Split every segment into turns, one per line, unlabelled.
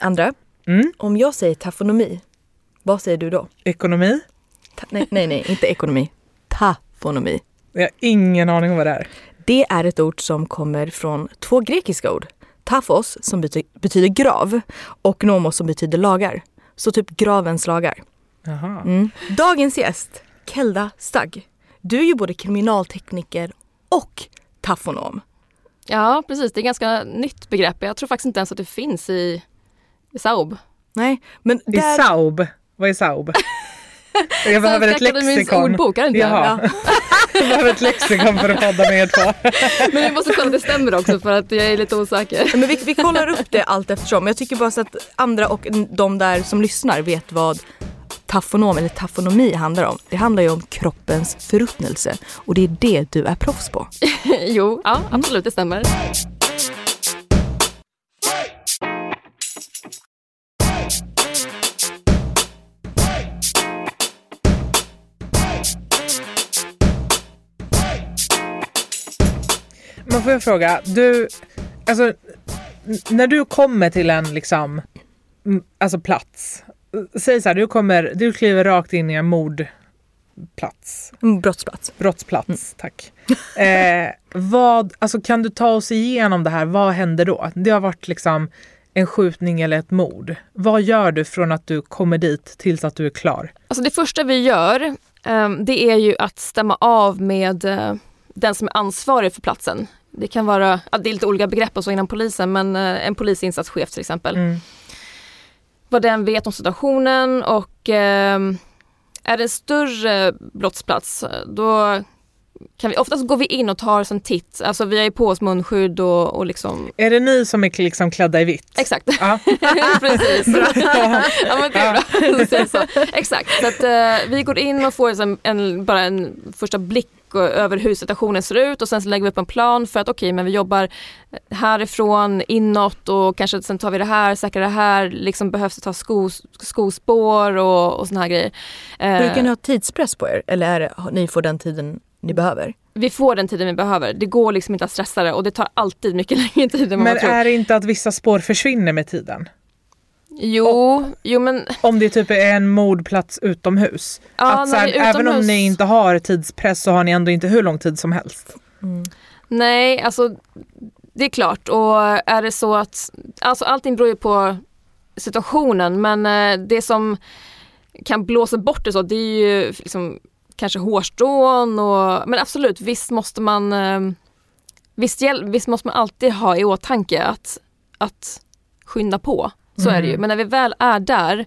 Andra,
Mm.
om jag säger tafonomi, vad säger du då?
Ekonomi?
Ta- nej, nej, nej, inte ekonomi. Tafonomi.
Jag har ingen aning om vad det är.
Det är ett ord som kommer från två grekiska ord. Tafos som bety- betyder grav och nomos som betyder lagar. Så typ gravens lagar. Mm. Dagens gäst, Kelda Stagg. Du är ju både kriminaltekniker och tafonom.
Ja, precis. Det är ett ganska nytt begrepp. Jag tror faktiskt inte ens att det finns i Saub.
Nej, men
I
där...
Saub? Vad är Saub? Jag behöver ett lexikon.
ordbok, är det inte?
Jaha. Jag behöver ett lexikon för att podda med er två.
Men vi måste kolla att det stämmer också för att jag är lite osäker.
Men vi, vi kollar upp det allt eftersom. Jag tycker bara så att andra och de där som lyssnar vet vad tafonom eller tafonomi handlar om. Det handlar ju om kroppens förruttnelse och det är det du är proffs på.
jo, ja, absolut, det stämmer.
Man får jag fråga, du, alltså när du kommer till en liksom, mm, alltså plats. Säg så här, du kommer, du kliver rakt in i en mordplats,
Mm, Brottsplats.
brottsplats, tack. Eh, vad, alltså kan du ta oss igenom det här, vad händer då? Det har varit liksom en skjutning eller ett mord. Vad gör du från att du kommer dit tills att du är klar?
Alltså det första vi gör, ehm, det är ju att stämma av med eh, den som är ansvarig för platsen. Det kan vara, ja, det är lite olika begrepp och så inom polisen, men eh, en polisinsatschef till exempel.
Mm.
Vad den vet om situationen och ehm, är det en större brottsplats, då kan vi, oftast går vi in och tar oss en titt. Alltså vi har ju på oss munskydd och, och liksom
Är det ni som är liksom klädda i vitt?
Exakt.
Ja.
Precis. ja men det är bra. Så säger jag så. Exakt. Så att, eh, vi går in och får liksom en, bara en första blick och- över hur situationen ser ut och sen så lägger vi upp en plan för att okej men vi jobbar härifrån inåt och kanske sen tar vi det här, säkrar det här, liksom behövs det ta skos, skospår och, och såna här grejer. Eh,
Brukar ni ha tidspress på er eller är det, ni får den tiden ni behöver?
vi får den tiden vi behöver. Det går liksom inte att stressa det och det tar alltid mycket längre tid än vad
Men
man tror.
är det inte att vissa spår försvinner med tiden?
Jo, jo men
Om det typ är en mordplats utomhus.
ja,
att så här,
är
även om
utomhus-
ni inte har tidspress så har ni ändå inte hur lång tid som helst.
Nej, alltså det är klart och är det så att, alltså allting beror ju på situationen men eh, det som kan blåsa bort det så det är ju liksom kanske hårstrån och men absolut visst måste man eh, visst, visst måste man alltid ha i åtanke att, att skynda på. Så är det ju.
Mm.
Men när vi väl är där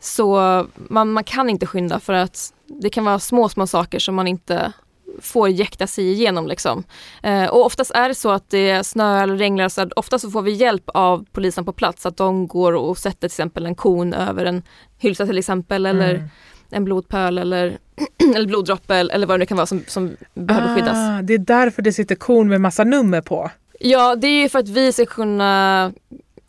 så man, man kan inte skynda för att det kan vara små, små saker som man inte får jäkta sig igenom. Liksom. Eh, och oftast är det så att det snöar eller regnar, så att ofta så får vi hjälp av polisen på plats. Att de går och sätter till exempel en kon över en hylsa till exempel eller
Mm.
en blodpöl eller, eller bloddroppe eller vad det nu kan vara som, som behöver skyddas.
Ah, det är därför det sitter kon med massa nummer på.
Ja, det är ju för att vi ska kunna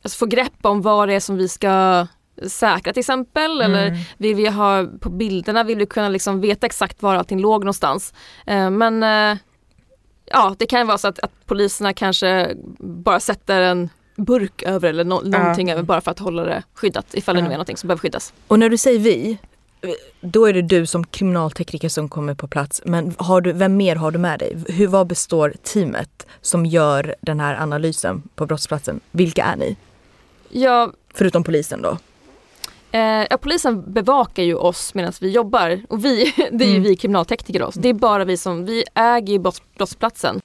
alltså, få grepp om vad det är som vi ska säkra till exempel. Eller
Mm.
vill vi ha på bilderna, vill vi kunna liksom veta exakt var allting låg någonstans. Eh, men eh, ja, det kan vara så att, att poliserna kanske bara sätter en burk över eller no- någonting över bara för att hålla det skyddat ifall det nu
Ja.
är någonting som behöver skyddas.
Och när du säger vi, då är det du som kriminaltekniker som kommer på plats. Men har du, vem mer har du med dig? Hur, vad består teamet som gör den här analysen på brottsplatsen? Vilka är ni?
Ja,
Förutom polisen då?
Eh, ja, polisen bevakar ju oss medan vi jobbar och vi, det är ju
Mm.
vi kriminaltekniker då. Så det är bara vi som, vi äger ju brotts, brottsplatsen.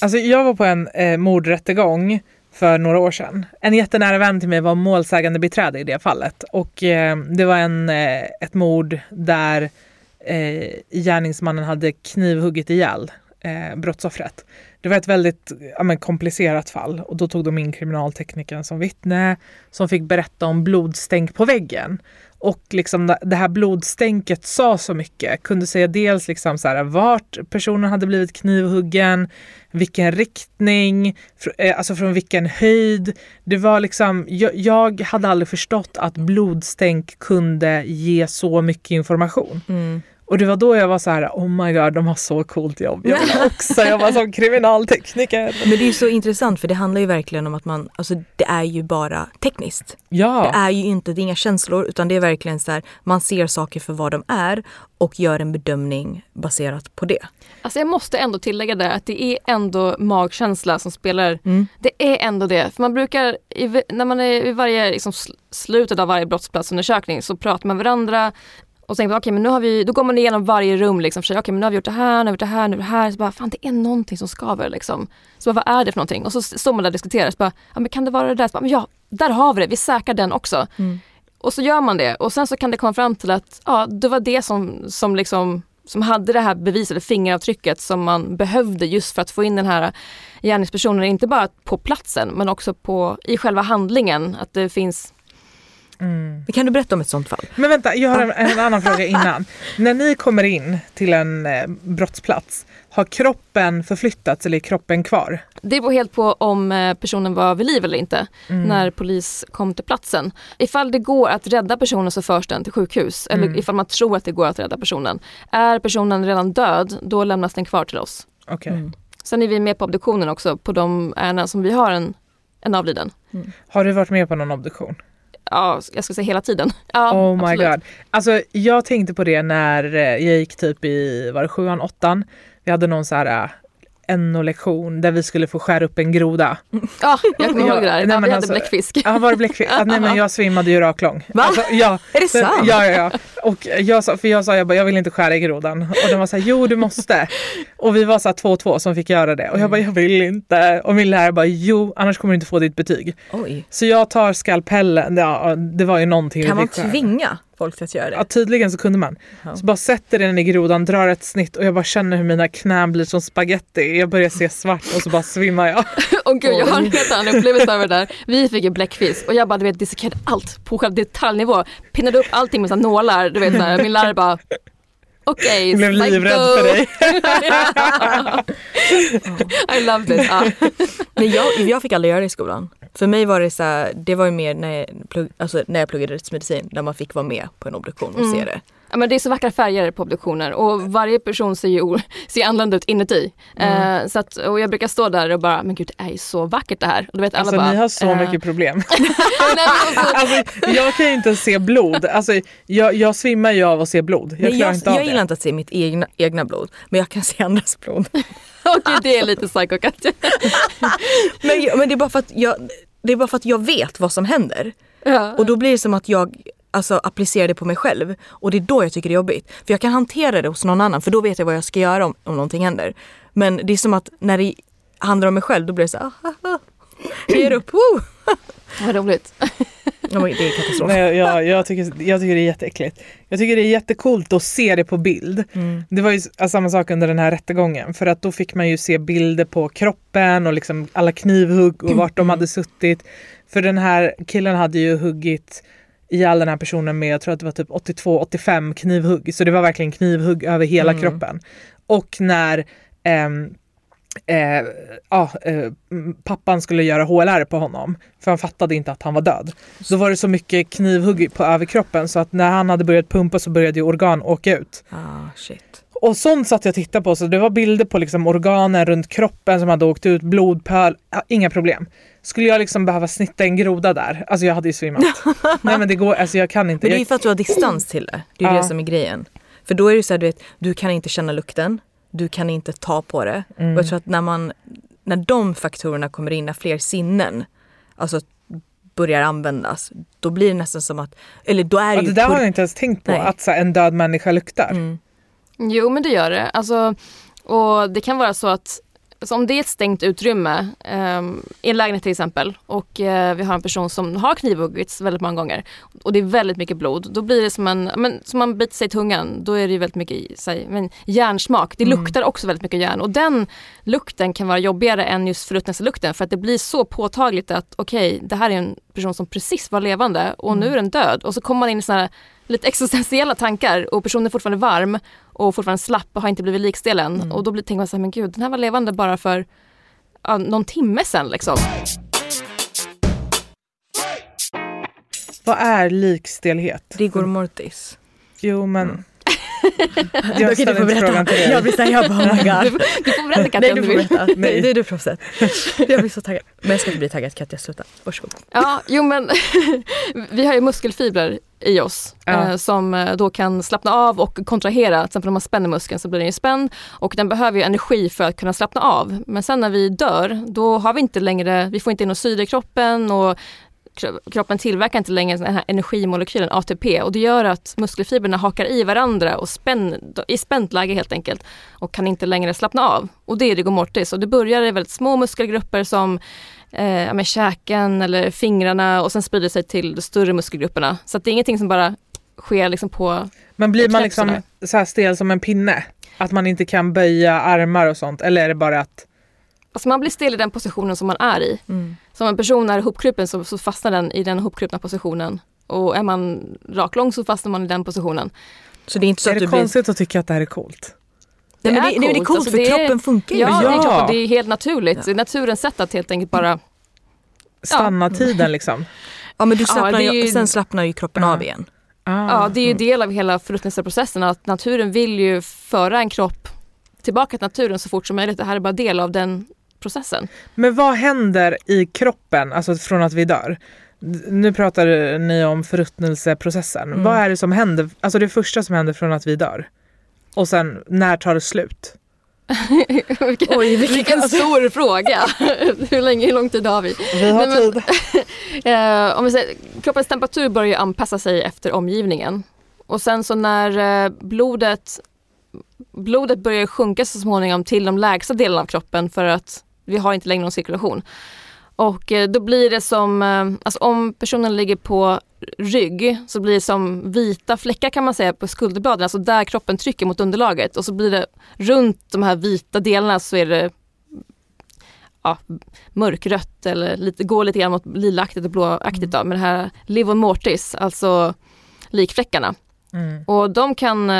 Alltså jag var på en eh, mordrättegång för några år sedan. En jättenära vän till mig var målsägande beträde i det fallet. Och eh, det var en, eh, ett mord där eh, gärningsmannen hade knivhuggit ihjäl eh, brottsoffret. Det var ett väldigt ja, men, komplicerat fall och då tog de in kriminalteknikern som vittne som fick berätta om blodstänk på väggen. Och liksom det- här blodstänket sa så mycket. Kunde säga dels liksom så här, vart personen hade blivit knivhuggen, vilken riktning, fr- eh, alltså från vilken höjd. Det var liksom, jag, jag hade aldrig förstått att blodstänk kunde ge så mycket information.
Mm.
Och det var då jag var så här, oh my god, de har så coolt jobb. Jag vill också jobba som kriminaltekniker.
Men det är ju så intressant för det handlar ju verkligen om att man, alltså det är ju bara tekniskt.
Ja.
Det är ju inte, det är inga känslor utan det är verkligen så här, man ser saker för vad de är och gör en bedömning baserat på det.
Alltså jag måste ändå tillägga det att det är ändå magkänsla som spelar.
Mm.
Det är ändå det. För man brukar, när man är i varje, liksom, sl- slutet av varje brottsplatsundersökning så pratar man med varandra och man, okej men nu har vi, då går man igenom varje rum liksom, okej men nu har vi gjort det här, nu har vi gjort det här, nu har vi gjort det här. Så bara, fan det är någonting som skaver liksom. Så bara, vad är det för någonting? Och så står man där och diskuterar, så bara, ja men kan det vara det där? Så bara, men ja, där har vi det, vi säkrar den också.
Mm.
Och så gör man det och sen så kan det komma fram till att ja, det var det som, som liksom som hade det här bevisade fingeravtrycket som man behövde just för att få in den här gärningspersonen, inte bara på platsen men också på, i själva handlingen. Att det finns
Mm.
Men Kan du berätta om ett sånt fall?
Men vänta, jag har en, en annan fråga innan. När ni kommer in till en eh, brottsplats, har kroppen förflyttats eller är kroppen kvar?
Det beror helt på om eh, personen var vid liv eller inte
Mm.
när polis kom till platsen. Ifall det går att rädda personen så förs den till sjukhus eller
Mm.
ifall man tror att det går att rädda personen. Är personen redan död, då lämnas den kvar till oss.
Okej.
Mm.
Sen är vi med på obduktionen också på de ärenden som vi har en, en avliden.
Har du varit med på någon obduktion?
Ja, jag ska säga hela tiden. Ja,
oh my
absolut.
god. Alltså jag tänkte på det när eh, jag gick typ i, var det sjuan, åttan? Vi hade någon så här eh, NO-lektion där vi skulle få skära upp en groda.
Ja, jag kommer ihåg det där.
nej, men
vi hade
alltså-
bläckfisk.
Ja, var det bläckfisk? Ah, nej men jag svimmade ju raklång.
Va?
Alltså, ja,
Är det sant?
Ja, ja, ja. Och jag sa, för jag sa jag, bara, jag vill inte skära i grodan. Och den var så här, jo du måste. Och vi var så här två och två som fick göra det. Och jag bara, jag vill inte. Och min lärare bara, jo annars kommer du inte få ditt betyg.
Oj.
Så jag tar skalpellen, ja det var ju någonting
Kan man tvinga folk till att göra det?
Ja tydligen så kunde man.
Ja.
Så bara sätter den i grodan, drar ett snitt och jag bara känner hur mina knän blir som spaghetti. Jag börjar se svart och så bara svimmar jag.
Och gud, jag har en helt annan upplevelse över det där. Vi fick ju bläckfisk och jag bara, du vet, dissekerade allt på själva detaljnivå. Pinnade upp allting med så nålar. Du vet, så här, min lärare bara, okej,
Jag blev
psycho."
livrädd för dig.
I love this. Ja.
Men jag, jag fick aldrig göra det i skolan. För mig var det så här, det var ju mer när jag, plugg, alltså när jag pluggade rättsmedicin där man fick vara med på en obduktion och
Mm.
se det.
Ja, men det är så vackra färger på obduktioner och varje person ser ju ser annorlunda ut inuti.
Mm.
Eh, så att, och jag brukar stå där och bara, men gud det är ju så vackert det här. Och du vet, alla
Alltså
bara,
ni har så
eh,
mycket problem.
alltså,
Alltså, jag kan ju inte se blod. Alltså, jag, jag svimmar ju av att se blod. Jag
Nej, jag,
inte
jag gillar inte att se mitt egna, egna blod, men jag kan se andras blod.
Okej, det är lite psycho
jag- men det, är bara för att jag, det är bara för att jag vet vad som händer.
Ja.
Och då blir det som att jag alltså, applicerar det på mig själv. Och det är då jag tycker det är jobbigt. För jag kan hantera det hos någon annan för då vet jag vad jag ska göra om, om någonting händer. Men det är som att när det handlar om mig själv då blir det så här, ah, ah, ah. Jag ger upp, woo!
Vad roligt.
Det är katastrof.
Nej, jag, jag, tycker, jag tycker det är jätteäckligt. Jag tycker det är jättekult att se det på bild.
Mm.
Det var ju s- samma sak under den här rättegången för att då fick man ju se bilder på kroppen och liksom alla knivhugg och vart de hade suttit. För den här killen hade ju huggit ihjäl den här personen med, jag tror att det var typ 82-85 knivhugg. Så det var verkligen knivhugg över hela
Mm.
kroppen. Och när ehm, eh, ja, eh, pappan skulle göra HLR på honom för han fattade inte att han var död. Då var det så mycket knivhugg på överkroppen så att när han hade börjat pumpa så började organ åka ut.
Ah, shit.
Och sånt satt jag och tittade på så det var bilder på liksom organen runt kroppen som hade åkt ut, blodpöl, inga problem. Skulle jag liksom behöva snitta en groda där, alltså jag hade ju svimmat. Nej men det går, alltså jag kan inte.
Men det är ju för att du har distans till det. Det är ju
Ja.
det som är grejen. För då är det så här, du vet, du kan inte känna lukten, du kan inte ta på det.
Mm.
Och jag tror att när man, när de faktorerna kommer in, när fler sinnen alltså börjar användas, då blir det nästan som att, eller då är det
ja, det där har jag inte ens tänkt på,
Nej.
att så här, en död människa luktar.
Mm.
Jo men det gör det. Alltså, och det kan vara så att alltså, om det är ett stängt utrymme ehm, i en lägenhet till exempel och eh, vi har en person som har knivhuggits väldigt många gånger och det är väldigt mycket blod. Då blir det som en, men, som man biter sig i tungan, då är det väldigt mycket i sig, men, järnsmak. Det
Mm.
luktar också väldigt mycket järn och den lukten kan vara jobbigare än just förruttnelselukten för att det blir så påtagligt att okej, det här är en person som precis var levande och nu är den död och så kommer man in i såna här lite existentiella tankar och personen är fortfarande varm och fortfarande slapp och har inte blivit likstel än.
Mm.
Och då blir, tänker man så här, men gud den här var levande bara för ja, någon timme sedan liksom.
Vad är likstelhet?
Rigor mortis.
Jo men
Mm.
Jag
Okej,
ställer
du får
frågan
berätta.
till dig.
Jag blir såhär, jag bara oh my god.
Du får berätta Katja
Nej du
du
får berätta.
Nej.
Nej. Det är du proffset. Jag blir så taggad. Men jag ska inte bli taggad Katja, sluta. Varsågod.
Ja, jo men vi har ju muskelfibrer i oss
Ja.
eh, som eh, då kan slappna av och kontrahera. Till exempel om man spänner muskeln så blir den ju spänd och den behöver ju energi för att kunna slappna av. Men sen när vi dör, då har vi inte längre, vi får inte in något syre i kroppen och kroppen tillverkar inte längre den här energimolekylen ATP och det gör att muskelfibrerna hakar i varandra och spänn, i spänt läge helt enkelt och kan inte längre slappna av. Och det är rigor mortis och det börjar i väldigt små muskelgrupper som eh, med käken eller fingrarna och sen sprider sig till de större muskelgrupperna. Så det är ingenting som bara sker liksom på...
Men blir man liksom så här stel som en pinne? Att man inte kan böja armar och sånt? Eller är det bara att...
Alltså man blir stel i den positionen som man är i.
Mm.
Som en person är ihopkrupen så, så fastnar den i den ihopkrupna positionen. Och är man raklång så fastnar man i den positionen.
Så det är inte så
är
att
det
du blir...
konstigt att tycka att det här är coolt?
Nej, men
Det
det,
är
nej, men det är
coolt.
coolt
Alltså,
för
det är-
kroppen funkar ju.
Ja, Det, är
Ja.
klart, det är helt naturligt. Det är naturens sätt att helt enkelt bara...
Stanna tiden liksom?
Ja men du
Ja,
slappnar
det är
ju,
ju-
sen slappnar ju kroppen
Ja.
av igen.
Ah.
Ja, det är ju del av hela förruttnelseprocessen att naturen vill ju föra en kropp tillbaka till naturen så fort som möjligt. Det här är bara del av den processen.
Men vad händer i kroppen, alltså från att vi dör? Nu pratar ni om förruttnelseprocessen.
Mm.
Vad är det som händer? Alltså det första som händer från att vi dör? Och sen, när tar det slut?
vilken,
Oj, vilken-
vilken stor fråga! hur, länge, hur lång tid har vi?
Vi har
Nej, men-
tid.
Eh, om vi säger, kroppens temperatur börjar anpassa sig efter omgivningen. Och sen så när eh, blodet, blodet börjar sjunka så småningom till de lägsta delarna av kroppen för att vi har inte längre någon cirkulation. Och eh, då blir det som, eh, alltså om personen ligger på rygg så blir det som vita fläckar kan man säga på skulderbladen, alltså där kroppen trycker mot underlaget och så blir det runt de här vita delarna så är det ja, mörkrött eller lite, går lite grann mot lilaaktigt och blåaktigt då, med det här livor mortis, alltså likfläckarna.
Mm.
Och de kan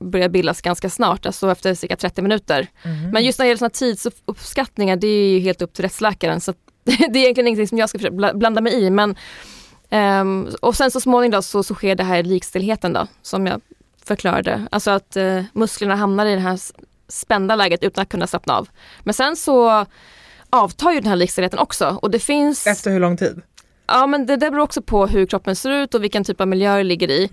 eh, börja bildas ganska snart, alltså efter cirka 30 minuter.
Mhm.
Men just när det gäller såna tidsuppskattningar, det är ju helt upp till rättsläkaren. Så det är egentligen ingenting som jag ska försöka bla- blanda mig i. Men, ehm, och sen så småningom då, så, så sker det här likstillheten då, som jag förklarade. Alltså att eh, musklerna hamnar i det här spända läget utan att kunna slappna av. Men sen så avtar ju den här likstillheten också. Och det finns...
Efter hur lång tid?
Ja men det, det beror också på hur kroppen ser ut och vilken typ av miljö det ligger i.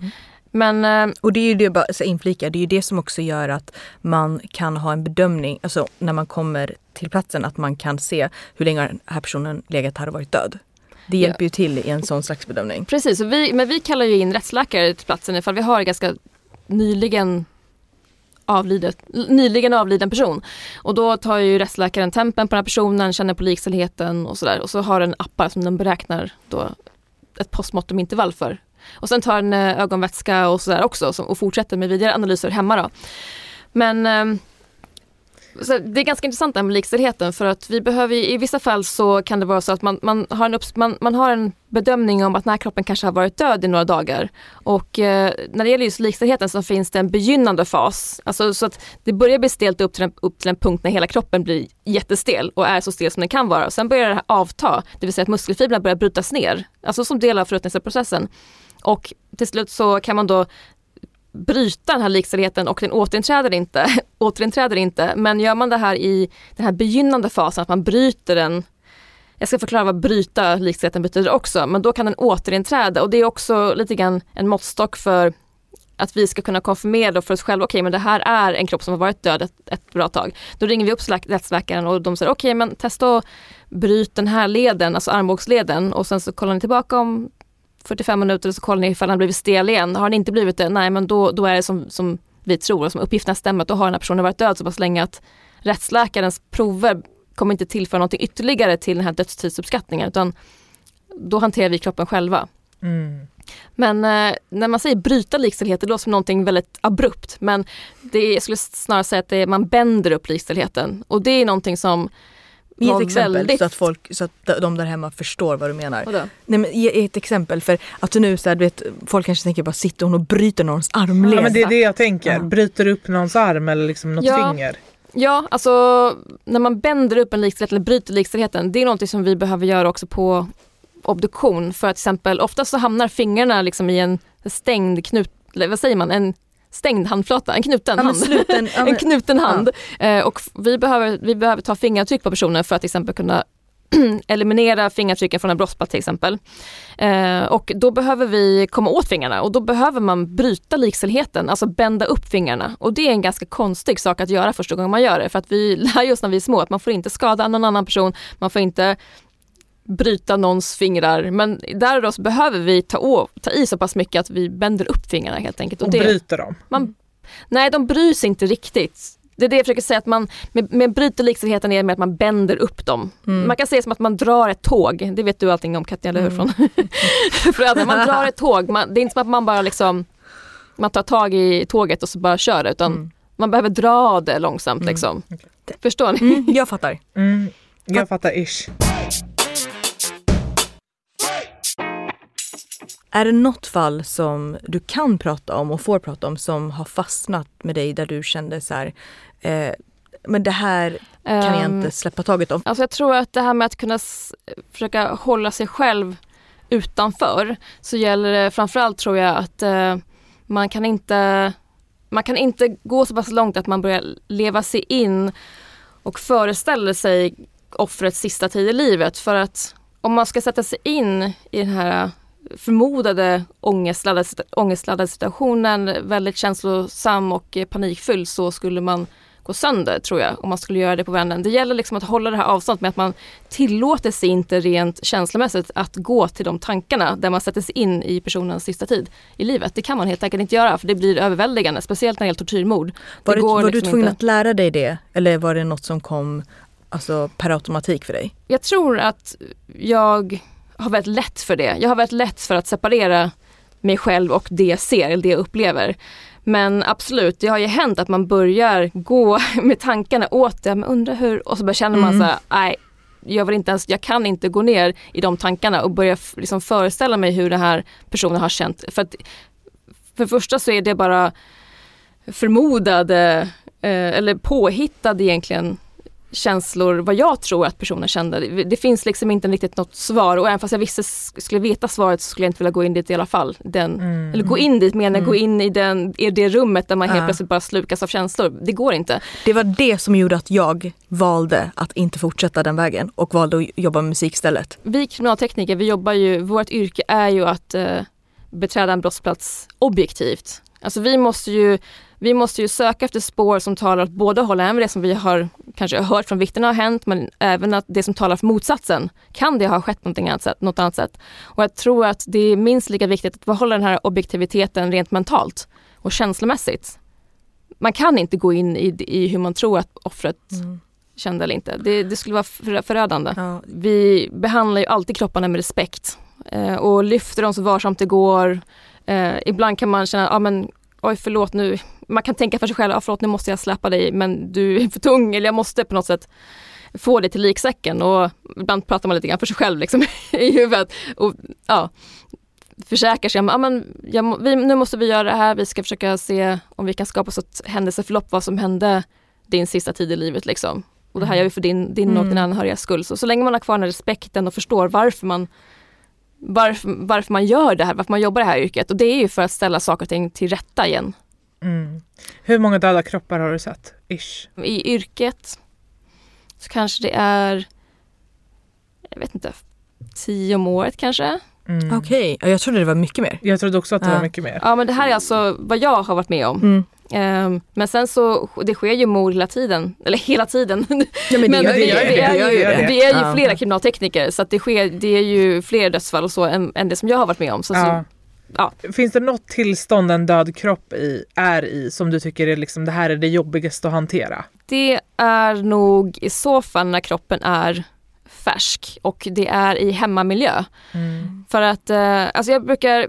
Men eh,
Och det är ju det, bara inflika, det är ju det som också gör att man kan ha en bedömning, alltså när man kommer till platsen, att man kan se hur länge den här personen legat här och varit död. Det
Ja.
hjälper ju till i en sån slags bedömning.
Precis, vi, men vi kallar ju in rättsläkare till platsen ifall vi har ganska nyligen avlidet, nyligen avliden person. Och då tar ju rättsläkaren tempen på den här personen, känner på likställdheten och sådär. Och så har den appar som den beräknar då ett postmortemintervall för. Och sen tar den eh, ögonvätska och sådär också och fortsätter med vidare analyser hemma då. Men ehm, så det är ganska intressant det här med likställdheten för att vi behöver, i vissa fall så kan det vara så att man, man, har, en upps, man, man har en bedömning om att den här kroppen kanske har varit död i några dagar. Och eh, när det gäller just likställdheten så finns det en begynnande fas. Alltså så att det börjar bli stelt upp till, en, upp till en punkt när hela kroppen blir jättestel och är så stel som den kan vara. Sen börjar det här avta, det vill säga att muskelfibrerna börjar brytas ner. Alltså som del av förruttnelseprocessen. Och till slut så kan man då bryta den här likställigheten och den återinträder inte, återinträder inte. Men gör man det här i den här begynnande fasen, att man bryter den jag ska förklara vad bryta likställigheten betyder också, men då kan den återinträda och det är också lite grann en måttstock för att vi ska kunna konfirmera då för oss själva, okej men det här är en kropp som har varit död ett, ett bra tag. Då ringer vi upp rättsläkaren och de säger okej men testa att bryta den här leden, alltså armbågsleden och sen så kollar ni tillbaka om 45 minuter och så kollar ni ifall har blivit stel igen. Har den inte blivit det, nej men då, då är det som, som vi tror och som uppgifterna stämmer, att då har den här personen varit död så pass länge att rättsläkarens prover kommer inte tillföra någonting ytterligare till den här dödstidsuppskattningen utan då hanterar vi kroppen själva.
Mm.
Men eh, när man säger bryta likställighet, det låter som någonting väldigt abrupt men det är, jag skulle snarare säga att är, man bänder upp likställigheten och det är någonting som
Ge ett exempel så att, folk, så att de där hemma förstår vad du menar.
Vadå?
Nej, men ge ett exempel för att du nu så här, du vet, folk kanske tänker bara sitter hon och bryter någons armled.
Ja, men det är det jag tänker.
Ja.
Bryter upp någons arm eller liksom något
Ja.
finger.
Ja, alltså när man bänder upp en likställighet eller bryter likställigheten, det är någonting som vi behöver göra också på obduktion. För att till exempel, ofta så hamnar fingrarna liksom i en stängd knut, vad säger man, en stängd handflata, en knuten
Ja,
hand.
sluten, ja,
en knuten hand. Eh, och vi behöver, vi behöver ta fingeravtryck på personen för att till exempel kunna eliminera fingeravtrycken från en brottsplats till exempel. Eh, och då behöver vi komma åt fingrarna och då behöver man bryta likställigheten, alltså bända upp fingrarna. Och det är en ganska konstig sak att göra första gången man gör det för att vi lär oss när vi är små att man får inte skada någon annan person, man får inte bryta någons fingrar men där då så behöver vi ta, å, ta i så pass mycket att vi bänder upp fingrarna helt enkelt.
Och
det,
bryter dem.
man, nej, de bryr sig inte riktigt. Det är det jag försöker säga, att man med, med bryter likställigheten är med att man bänder upp dem.
Mm.
Man kan säga som att man drar ett tåg, det vet du allting om Katja, eller hur?
Mm.
Från. Man drar ett tåg, man, det är inte som att man bara liksom man tar tag i tåget och så bara kör utan
Mm.
man behöver dra det långsamt
Mm,
liksom.
okej.
Förstår ni?
Mm, jag fattar.
Mm, jag fattar ish.
Är det något fall som du kan prata om och får prata om som har fastnat med dig där du kände så här, eh, men det här kan jag
Ehm,
inte släppa taget om.
Alltså jag tror att det här med att kunna försöka hålla sig själv utanför så gäller det framförallt tror jag att eh, man kan inte man kan inte gå så pass långt att man börjar leva sig in och föreställa sig offrets sista tid i livet för att om man ska sätta sig in i den här förmodade ångestladdade, ångestladdade situationen, väldigt känslosam och panikfull så skulle man gå sönder tror jag om man skulle göra det på vännen. Det gäller liksom att hålla det här avståndet med att man tillåter sig inte rent känslomässigt att gå till de tankarna där man sätter sig in i personens sista tid i livet. Det kan man helt enkelt inte göra för det blir överväldigande, speciellt när det gäller tortyrmord.
Var,
det
det, var du
liksom
tvungen
inte.
att lära dig det eller var det något som kom alltså, per automatik för dig?
Jag tror att jag har väldigt lätt för det. Jag har väldigt lätt för att separera mig själv och det jag ser eller det jag upplever. Men absolut, det har ju hänt att man börjar gå med tankarna åt det, men undrar hur, och så bara känner man
Mm.
så nej, jag, vill inte ens, jag kan inte gå ner i de tankarna och börja liksom föreställa mig hur den här personen har känt. För, att, för det första så är det bara förmodade eh, eller påhittade egentligen känslor, vad jag tror att personen kände. Det, finns liksom inte riktigt något svar och även fast jag visste, skulle veta svaret så skulle jag inte vilja gå in dit i alla fall. Den,
Mm.
Eller gå in dit menar
Mm.
gå in i, den, i det rummet där man helt
Ja.
plötsligt bara slukas av känslor. Det går inte.
Det var det som gjorde att jag valde att inte fortsätta den vägen och valde att jobba med musik istället.
Vi kriminaltekniker, vi jobbar ju, vårt yrke är ju att eh, beträda en brottsplats objektivt. Alltså vi måste ju vi måste ju söka efter spår som talar åt båda håll, även det som vi har kanske hört från vittnen har hänt, men även att det som talar för motsatsen. Kan det ha skett på något annat sätt? Något annat sätt? Och jag tror att det är minst lika viktigt att behålla den här objektiviteten rent mentalt och känslomässigt. Man kan inte gå in i, i hur man tror att offret kände eller inte. Det, det skulle vara för, förödande.
Ja.
Vi behandlar ju alltid kropparna med respekt eh, och lyfter dem så varsamt det går. Eh, ibland kan man känna, ja men oj förlåt nu, man kan tänka för sig själv, ja, förlåt nu måste jag släppa dig men du är för tung eller jag måste på något sätt få dig till liksäcken och ibland pratar man lite grann för sig själv liksom, i huvudet. Och, ja, försäkrar sig om, ja, men jag, vi, nu måste vi göra det här, vi ska försöka se om vi kan skapa så ett händelseförlopp vad som hände din sista tid i livet liksom. Och det här gör vi för din, din och
Mm.
din anhörigas skull. Så, så länge man har kvar den här respekten och förstår varför man varför, varför man gör det här, varför man jobbar i det här yrket. Och det är ju för att ställa saker och ting till rätta igen.
Mm. Hur många döda kroppar har du sett? Ish.
I yrket så kanske det är, jag vet inte, tio om året kanske.
Mm.
Okej, ja, jag trodde det var mycket mer.
Jag trodde också att det
Ja.
var mycket mer.
Ja men det här är alltså vad jag har varit med om.
Mm.
Ehm, men sen så, det sker ju mord hela tiden, eller hela tiden.
Ja, men det gör ju
vi,
det.
vi är
Det gör ju det.
vi är ju
Ja.
flera kriminaltekniker så att det, sker, det är ju fler dödsfall och så än, än det som jag har varit med om. Så, så,
Ja. Finns det något tillstånd en död kropp i, är i som du tycker är liksom, det här är det jobbigaste att hantera?
Det är nog i så fall när kroppen är färsk och det är i hemmamiljö.
Mm.
För att, eh, alltså jag brukar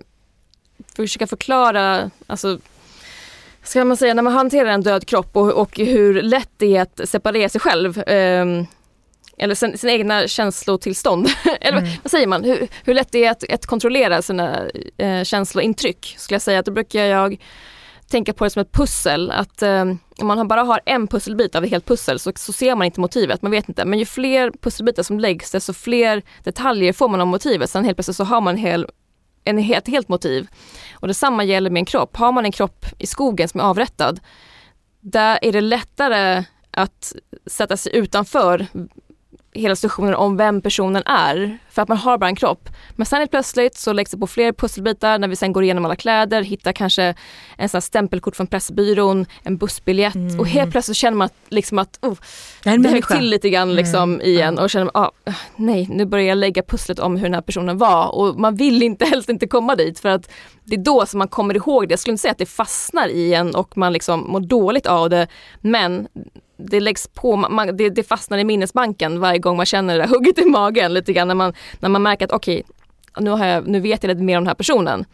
försöka förklara, alltså ska man säga, när man hanterar en död kropp och, och hur lätt det är att separera sig själv. ehm, eller sin, sina egna känslotillstånd. eller
Mm.
vad säger man? Hur, hur lätt det är att, att kontrollera sina eh, känslointryck. Skulle jag säga att då brukar jag tänka på det som ett pussel. Att eh, om man bara har en pusselbit av ett helt pussel så, så ser man inte motivet, man vet inte. Men ju fler pusselbitar som läggs desto fler detaljer får man om motivet. Sen helt plötsligt så har man en hel en helt, helt motiv. Och detsamma gäller med en kropp. Har man en kropp i skogen som är avrättad, där är det lättare att sätta sig utanför hela situationen om vem personen är, för att man har bara en kropp. Men sen helt plötsligt så läggs det på fler pusselbitar när vi sen går igenom alla kläder, hittar kanske en sån stämpelkort från Pressbyrån, en bussbiljett mm. och helt plötsligt känner man att, liksom att oh, det, det högg till lite grann liksom mm. igen och känner ah, nej nu börjar jag lägga pusslet om hur den här personen var och man vill inte helst inte komma dit för att det är då som man kommer ihåg det. Jag skulle inte säga att det fastnar i en och man liksom mår dåligt av det men det läggs på, man, det, det, fastnar i minnesbanken varje gång man känner det där hugget i magen lite grann när man, när man märker att okej, okay, nu, nu vet jag lite mer om den här personen.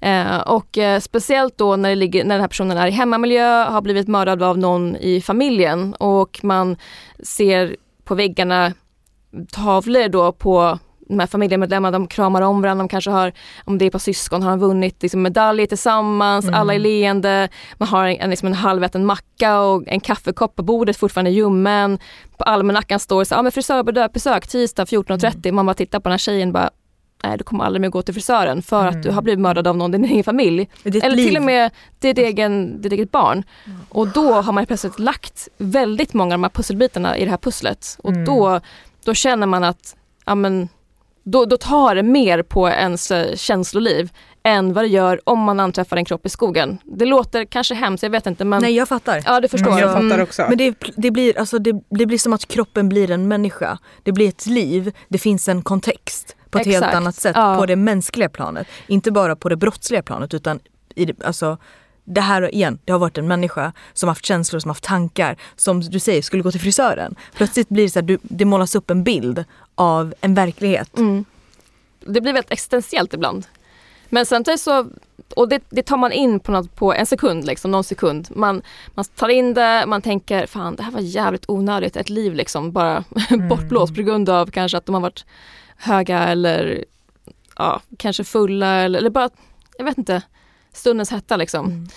Eh, och eh, speciellt då när, det ligger, när den här personen är i hemmamiljö, har blivit mördad av någon i familjen och man ser på väggarna tavlor då på de här familjemedlemmarna, de kramar om varandra, de kanske har, om det är på syskon, har de vunnit liksom medaljer tillsammans, mm. alla är leende, man har en, liksom en halväten macka och en kaffekopp på bordet, fortfarande ljummen. På almanackan står det så, ja men frisörbesök tisdag 14.30, mm. man bara tittar på den här tjejen bara nej du kommer aldrig mer gå till frisören för mm. att du har blivit mördad av någon i din egen familj. Eller liv. till och med ditt, egen, ditt eget barn. Mm. Och då har man plötsligt lagt väldigt många av de här pusselbitarna i det här pusslet. Och mm. då, då känner man att ja, men, då, då tar det mer på ens eh, känsloliv än vad det gör om man anträffar en kropp i skogen. Det låter kanske hemskt, jag vet inte men...
Nej jag fattar.
Ja du förstår.
Mm, jag fattar också.
Men det, det, blir, alltså, det, det, blir som att kroppen blir en människa. Det blir ett liv, det finns en kontext på ett Exakt. helt annat sätt ja. på det mänskliga planet. Inte bara på det brottsliga planet utan i det, alltså, det här igen, det har varit en människa som haft känslor, som haft tankar, som du säger skulle gå till frisören. Plötsligt blir det så här, du, det målas upp en bild av en verklighet.
Mm. Det blir väldigt existentiellt ibland. Men samtidigt så, och det, det, tar man in på, något, på en sekund, liksom, någon sekund. Man, man tar in det, man tänker fan det här var jävligt onödigt, ett liv liksom bara mm. bortblåst på grund av kanske att de har varit höga eller ja, kanske fulla eller, eller bara, jag vet inte, stundens hetta liksom. Mm.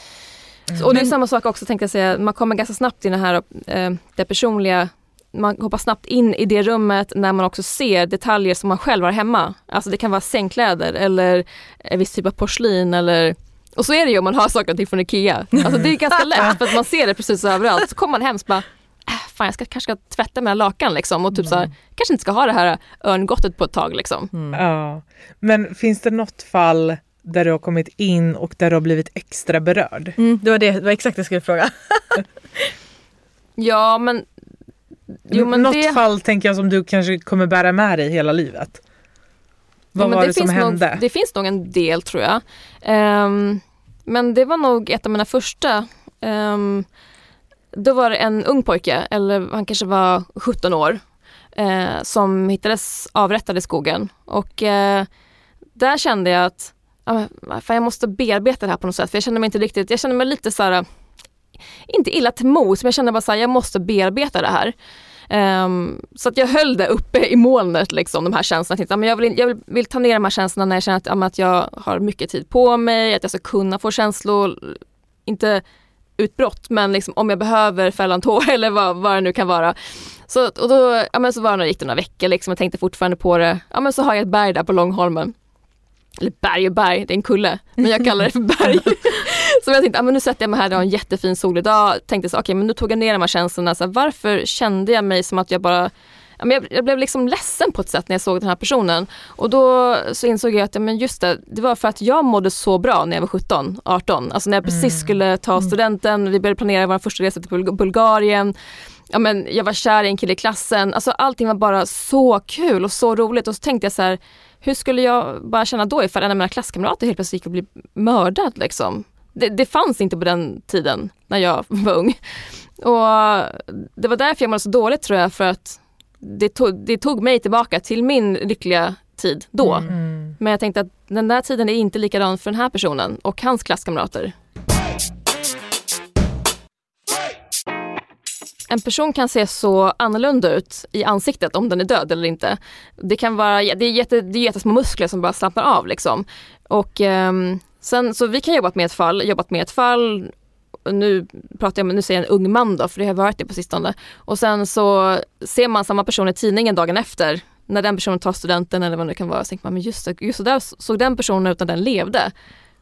Mm. Och det är samma sak också tänkte jag säga, man kommer ganska snabbt in det här eh, det personliga man hoppar snabbt in i det rummet när man också ser detaljer som man själv har hemma. Alltså det kan vara sängkläder eller en viss typ av porslin eller och så är det ju om man har saker och ting från IKEA. Alltså det är ganska lätt för att man ser det precis överallt. Så kommer man hem och bara, äh, fan jag ska, kanske ska tvätta mina lakan liksom och typ mm. så här, mm. kanske inte ska ha det här örngottet på ett tag liksom.
Mm. Ja. Men finns det något fall där du har kommit in och där du har blivit extra berörd?
Mm, det, var det, det var exakt det jag skulle fråga.
ja men
Jo, men Något det... fall tänker jag som du kanske kommer bära med dig hela livet. Vad jo, var det, det som hände?
Nog, det finns nog en del tror jag. Um, men det var nog ett av mina första. Um, då var det en ung pojke, eller han kanske var 17 år, uh, som hittades avrättad i skogen. Och uh, där kände jag att uh, fan, jag måste bearbeta det här på något sätt. För jag kände mig inte riktigt, jag kände mig lite så här inte illa till mods, men jag kände bara så här, jag måste bearbeta det här. Um, så att jag höll det uppe i molnet, liksom, de här känslorna. Jag, men jag, vill, jag vill, vill, ta ner de här känslorna när jag känner att, att jag har mycket tid på mig, att jag ska kunna få känslor, inte utbrott, men liksom, om jag behöver fälla en tår eller vad, vad det nu kan vara. Så, och då, ja, men så var det, gick det några veckor liksom, jag tänkte fortfarande på det. Ja men så har jag ett berg där på Långholmen eller berg och berg, det är en kulle, men jag kallar det för berg. så jag tänkte, ah, men nu sätter jag mig här, det var en jättefin solig dag. Tänkte så, okej okay, men nu tog jag ner de här känslorna, så här, varför kände jag mig som att jag bara jag, jag blev liksom ledsen på ett sätt när jag såg den här personen. Och då så insåg jag att ja, men just det, det var för att jag mådde så bra när jag var 17, 18. Alltså när jag precis mm. skulle ta mm. studenten, vi började planera vår första resa till Bulgarien. Ja, men jag var kär i en kille i klassen. Alltså allting var bara så kul och så roligt. Och så tänkte jag så här, hur skulle jag bara känna då ifall en av mina klasskamrater helt plötsligt gick och blev mördad liksom? Det, det, fanns inte på den tiden när jag var ung. Och det var därför jag mådde så dåligt tror jag för att det tog, det tog mig tillbaka till min lyckliga tid då. Mm. Men jag tänkte att den där tiden är inte likadan för den här personen och hans klasskamrater. En person kan se så annorlunda ut i ansiktet om den är död eller inte. Det kan vara, det är, jätte, det är jättesmå muskler som bara slappnar av liksom. Och um, sen så vi kan jobba med ett fall, jobbat med ett fall nu pratar jag nu säger jag en ung man då, för det har varit det på sistone. Och sen så ser man samma person i tidningen dagen efter när den personen tar studenten eller vad det kan vara, så tänker man men just det, just så där såg den personen ut när den levde.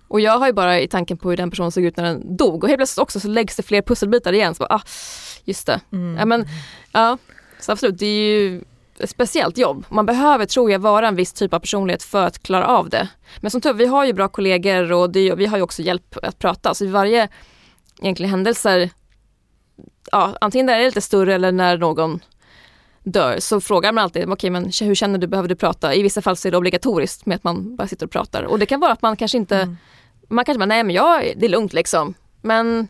Och jag har ju bara i tanken på hur den personen såg ut när den dog och helt plötsligt också så läggs det fler pusselbitar igen. Så bara, ah, just det.
Mm.
Ja, men, ja, så absolut, det är ju ett speciellt jobb. Man behöver, tror jag, vara en viss typ av personlighet för att klara av det. Men som tur vi har ju bra kollegor och det, vi har ju också hjälp att prata. Så vid varje egentligen händelser, ja, antingen när det är lite större eller när någon dör så frågar man alltid, okej okay, men hur känner du, behöver du prata? I vissa fall så är det obligatoriskt med att man bara sitter och pratar. Och det kan vara att man kanske inte, mm. man kanske bara, nej men jag, det är lugnt liksom. Men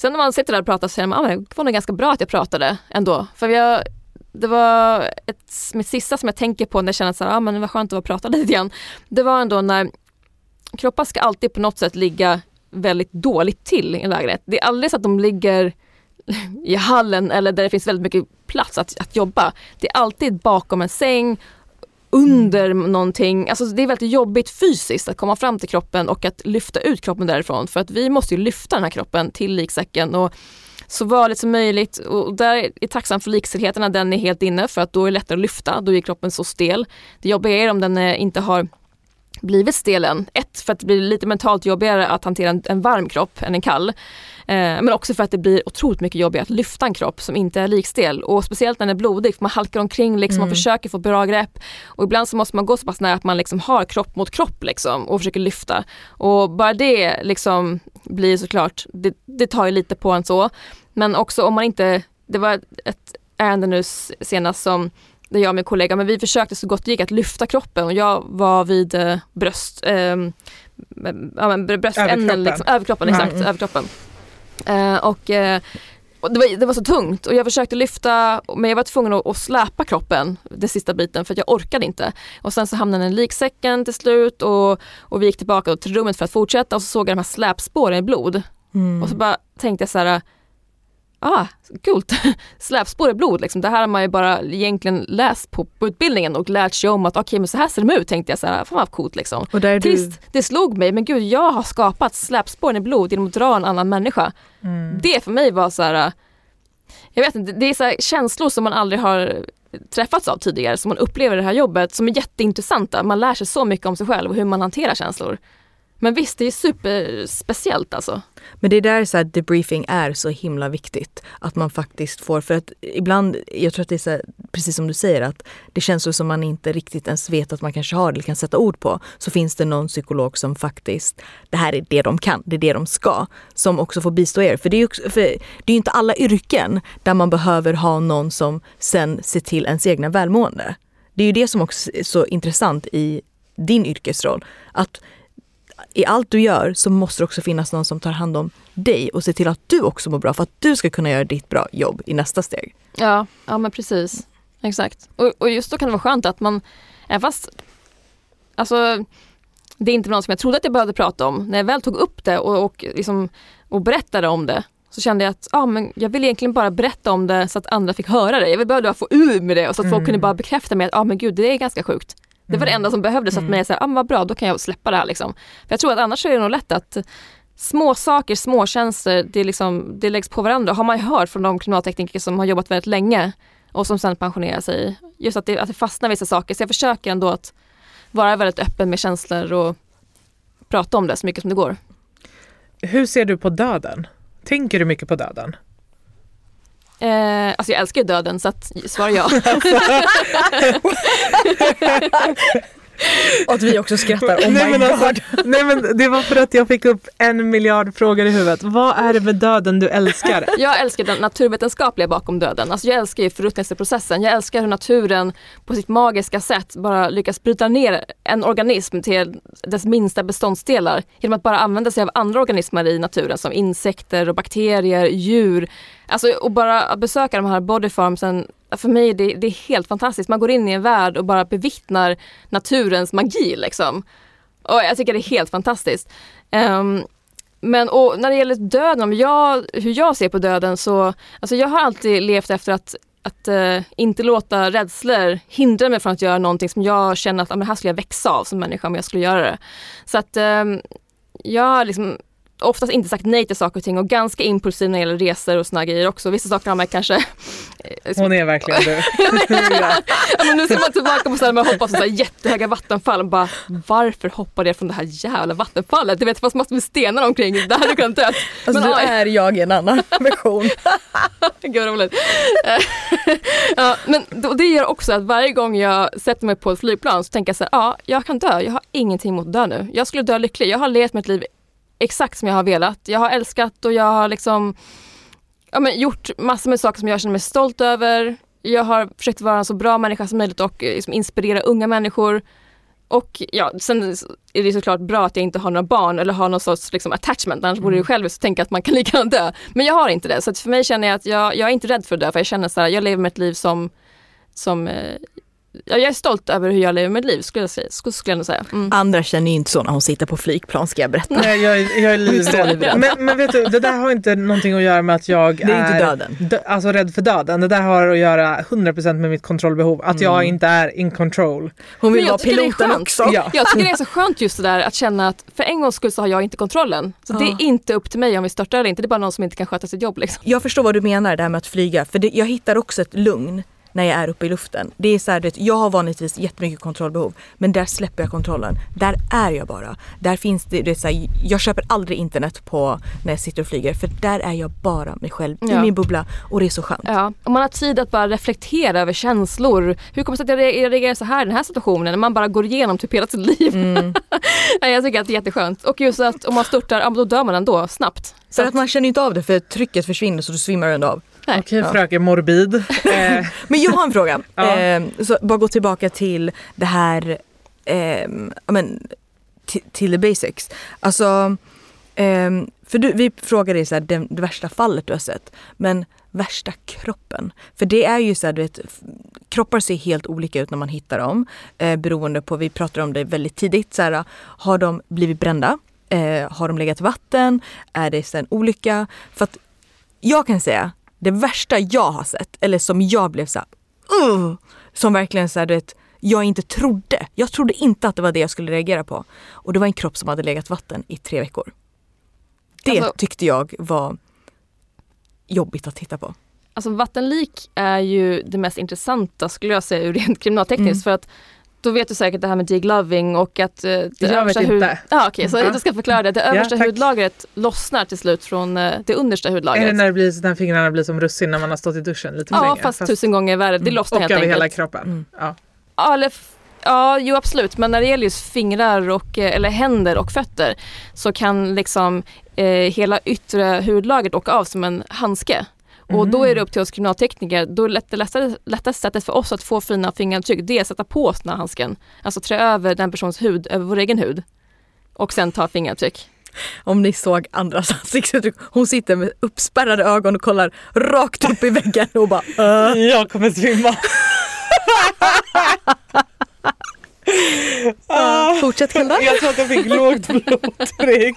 sen när man sitter där och pratar så känner man, ah, det var nog ganska bra att jag pratade ändå. För jag, det var ett, mitt sista som jag tänker på när jag känner att ah, men det var skönt att vara prata lite grann. Det var ändå när kroppar ska alltid på något sätt ligga väldigt dåligt till i en lägenhet. Det är aldrig så att de ligger i hallen eller där det finns väldigt mycket plats att, att jobba. Det är alltid bakom en säng, under någonting. Alltså det är väldigt jobbigt fysiskt att komma fram till kroppen och att lyfta ut kroppen därifrån för att vi måste ju lyfta den här kroppen till liksäcken och så varligt som möjligt och där är jag tacksam för likställdheten när den är helt inne för att då är det lättare att lyfta, då är kroppen så stel. Det jobbiga är om den eh, inte har blivit stel än. Ett, för att det blir lite mentalt jobbigare att hantera en varm kropp än en kall. Eh, men också för att det blir otroligt mycket jobbigare att lyfta en kropp som inte är likstel. Och speciellt när den är blodig, för man halkar omkring liksom, mm. och försöker få bra grepp. Och ibland så måste man gå så pass nära att man liksom har kropp mot kropp liksom, och försöker lyfta. Och bara det liksom blir såklart, det, det tar ju lite på en så. Men också om man inte, det var ett ärende nu senast som där jag och min kollega, men vi försökte så gott det gick att lyfta kroppen och jag var vid eh, bröst, eh, ja, men bröständen, överkroppen, liksom, överkroppen exakt, mm. överkroppen. Eh, och, eh, och det, var, det var så tungt och jag försökte lyfta men jag var tvungen att, att släpa kroppen den sista biten för att jag orkade inte. Och sen så hamnade den i liksäcken till slut och, och vi gick tillbaka till rummet för att fortsätta och så såg jag de här släpspåren i blod. Mm. Och så bara tänkte jag så här ah, kul, släpspår i blod liksom. Det här har man ju bara egentligen läst på, på utbildningen och lärt sig om att okej okay, men så här ser de ut tänkte jag så här, fan vad coolt liksom. Och där Tills du... det slog mig, men gud jag har skapat släpspåren i blod genom att dra en annan människa. Mm. Det för mig var så här, jag vet inte, det är så känslor som man aldrig har träffats av tidigare, som man upplever i det här jobbet, som är jätteintressanta. Man lär sig så mycket om sig själv och hur man hanterar känslor. Men visst, det är superspeciellt alltså.
Men det är där så här, debriefing är så himla viktigt. Att man faktiskt får, för att ibland, jag tror att det är så här, precis som du säger, att det känns som man inte riktigt ens vet att man kanske har det eller kan sätta ord på. Så finns det någon psykolog som faktiskt, det här är det de kan, det är det de ska, som också får bistå er. För det är ju för det är inte alla yrken där man behöver ha någon som sen ser till ens egna välmående. Det är ju det som också är så intressant i din yrkesroll. Att i allt du gör så måste det också finnas någon som tar hand om dig och ser till att du också mår bra för att du ska kunna göra ditt bra jobb i nästa steg.
Ja, ja men precis. Exakt. Och, och just då kan det vara skönt att man, även fast alltså, det är inte något som jag trodde att jag behövde prata om. När jag väl tog upp det och, och, liksom, och berättade om det så kände jag att ah, men jag vill egentligen bara berätta om det så att andra fick höra det. Jag vill bara få ur med det och så att mm. folk kunde bara bekräfta mig att ah, men gud, det är ganska sjukt. Det var det enda som behövdes, mm. att mig säga, ah, vad bra, då kan jag släppa det här. Liksom. För jag tror att annars är det nog lätt att små saker, små tjänster, det, liksom, det läggs på varandra. Har man ju hört från de kriminaltekniker som har jobbat väldigt länge och som sen pensionerar sig. Just att det, att det fastnar vissa saker. Så jag försöker ändå att vara väldigt öppen med känslor och prata om det så mycket som det går.
Hur ser du på döden? Tänker du mycket på döden?
Eh, alltså jag älskar ju döden så att svar ja.
Och att vi också skrattar, oh
nej,
men alltså,
nej men det var för att jag fick upp en miljard frågor i huvudet. Vad är det med döden du älskar?
Jag älskar den naturvetenskapliga bakom döden. Alltså jag älskar ju förruttnelseprocessen. Jag älskar hur naturen på sitt magiska sätt bara lyckas bryta ner en organism till dess minsta beståndsdelar genom att bara använda sig av andra organismer i naturen som insekter och bakterier, djur. Alltså och bara besöka de här bodyfarmsen för mig det, det är helt fantastiskt. Man går in i en värld och bara bevittnar naturens magi liksom. Och jag tycker det är helt fantastiskt. Um, men och när det gäller döden, om jag, hur jag ser på döden så, alltså jag har alltid levt efter att att uh, inte låta rädslor hindra mig från att göra någonting som jag känner att ah, här skulle jag växa av som människa om jag skulle göra det. Så att um, jag har liksom oftast inte sagt nej till saker och ting och ganska impulsiv när det gäller resor och såna grejer också. Vissa saker har man kanske... eh,
Hon är verkligen du. ja.
men nu ser man tillbaka på sådär, man hoppar här jättehöga vattenfall och bara varför hoppade jag från det här jävla vattenfallet? Du vet det fanns massor med stenar omkring, där hade kunnat dö.
Alltså
Men,
du
oj.
är jag i en annan version.
Gud vad roligt. ja, men då- det gör också att varje gång jag sätter mig på ett flygplan så tänker jag så här, ja jag kan dö, jag har ingenting emot att dö nu. Jag skulle dö lycklig, jag har levt mitt liv exakt som jag har velat. Jag har älskat och jag har liksom ja, men gjort massor med saker som jag känner mig stolt över. Jag har försökt vara en så bra människa som möjligt och eh, liksom, inspirera unga människor. Och ja, sen är det såklart bra att jag inte har några barn eller har någon sorts liksom, attachment, annars borde jag själv så tänka att man kan lika gärna dö. Men jag har inte det, så för mig känner jag att jag, jag är inte rädd för att dö, för jag känner så här, jag lever mitt liv som, som eh, ja, jag är stolt över hur jag lever mitt liv, skulle jag, säga, skulle, jag nog säga. Mm.
Andra känner ju inte så när hon sitter på flygplan ska jag berätta.
Nej, jag, är- jag är livrädd. Men, men vet du, det där har inte någonting att göra med att jag
Det är inte döden.
dö, alltså rädd för döden. Det där har att göra 100% med mitt kontrollbehov. Att jag inte är in control.
Hon vill vara
det är
piloten också.
Ja.
Jag tycker det är så skönt just det där att känna att för en gångs skull så har jag inte kontrollen. Så det
Ja.
är inte upp till mig om vi störtar eller inte, det är bara någon som inte kan sköta sitt jobb. Liksom.
Jag förstår vad du menar det här med att flyga. För det, jag hittar också ett lugn när jag är uppe i luften. Det är så här, vet, jag har vanligtvis jättemycket kontrollbehov. Men där släpper jag kontrollen. Där är jag bara. Där finns det, det är så här, jag köper aldrig internet på när jag sitter och flyger. För där är jag bara mig själv i
Ja.
min bubbla. Och det är så skönt.
Ja, om man har tid att bara reflektera över känslor. Hur kommer det sig att jag re- jag reagerar så här i den här situationen? När man bara går igenom typ hela sitt liv.
Mm.
Jag tycker att det är jätteskönt. Och just att om man störtar, då dör man ändå snabbt. Så
att man känner inte av det för trycket försvinner så du svimmar ändå av.
Okej
Ja.
fröken morbid. Eh,
Men jag har en fråga.
Ja.
eh, så bara gå tillbaka till det här, eh, men, till, the basics. Alltså, eh, för du, vi frågade dig så här, det, det värsta fallet du har sett. Men värsta kroppen. För det är ju så här, du vet, kroppar ser helt olika ut när man hittar dem. Eh, beroende på, vi pratade om det väldigt tidigt, så här, har de blivit brända? Eh, har de legat i vatten? Är det en olycka? För att jag kan säga, det värsta jag har sett, eller som jag blev så här, "Ugh", som verkligen så här, du vet, jag inte trodde. Jag trodde inte att det var det jag skulle reagera på. Och det var en kropp som hade legat vatten i tre veckor. Det
Alltså-
tyckte jag var jobbigt att titta på.
Alltså vattenlik är ju det mest intressanta skulle jag säga ur rent kriminaltekniskt.
Mm.
För att då vet du säkert det här med degloving och att eh, det
Jag
översta
vet
hud...
inte.
Ja, okej, så
Ja.
jag ska förklara det. Det
Ja,
översta
tack.
hudlagret lossnar till slut från eh, det understa
är det
hudlagret.
när, det blir, när fingrarna blir som russin när man har stått i duschen lite
Ja,
länge?
fast tusen gånger värre. Det lossnar
Och
helt
över
enkelt.
hela kroppen.
Mm.
Ja.
Ja, eller, ja, jo absolut. Men när det gäller just fingrar och, eh, eller händer och fötter så kan liksom eh, hela yttre hudlagret åka av som en handske. Och då är det upp till oss kriminaltekniker, då är det lättaste, lättaste sättet för oss att få fina fingeravtryck det är att sätta på oss den här handsken. Alltså trä över den persons hud, över vår egen hud. Och sen ta fingeravtryck.
Om ni såg andras ansiktsuttryck. Hon sitter med uppspärrade ögon och kollar rakt upp i väggen och bara "Äh."
Jag kommer svimma. Ah,
Fortsätt Hilda.
jag tror att jag fick lågt blodtryck.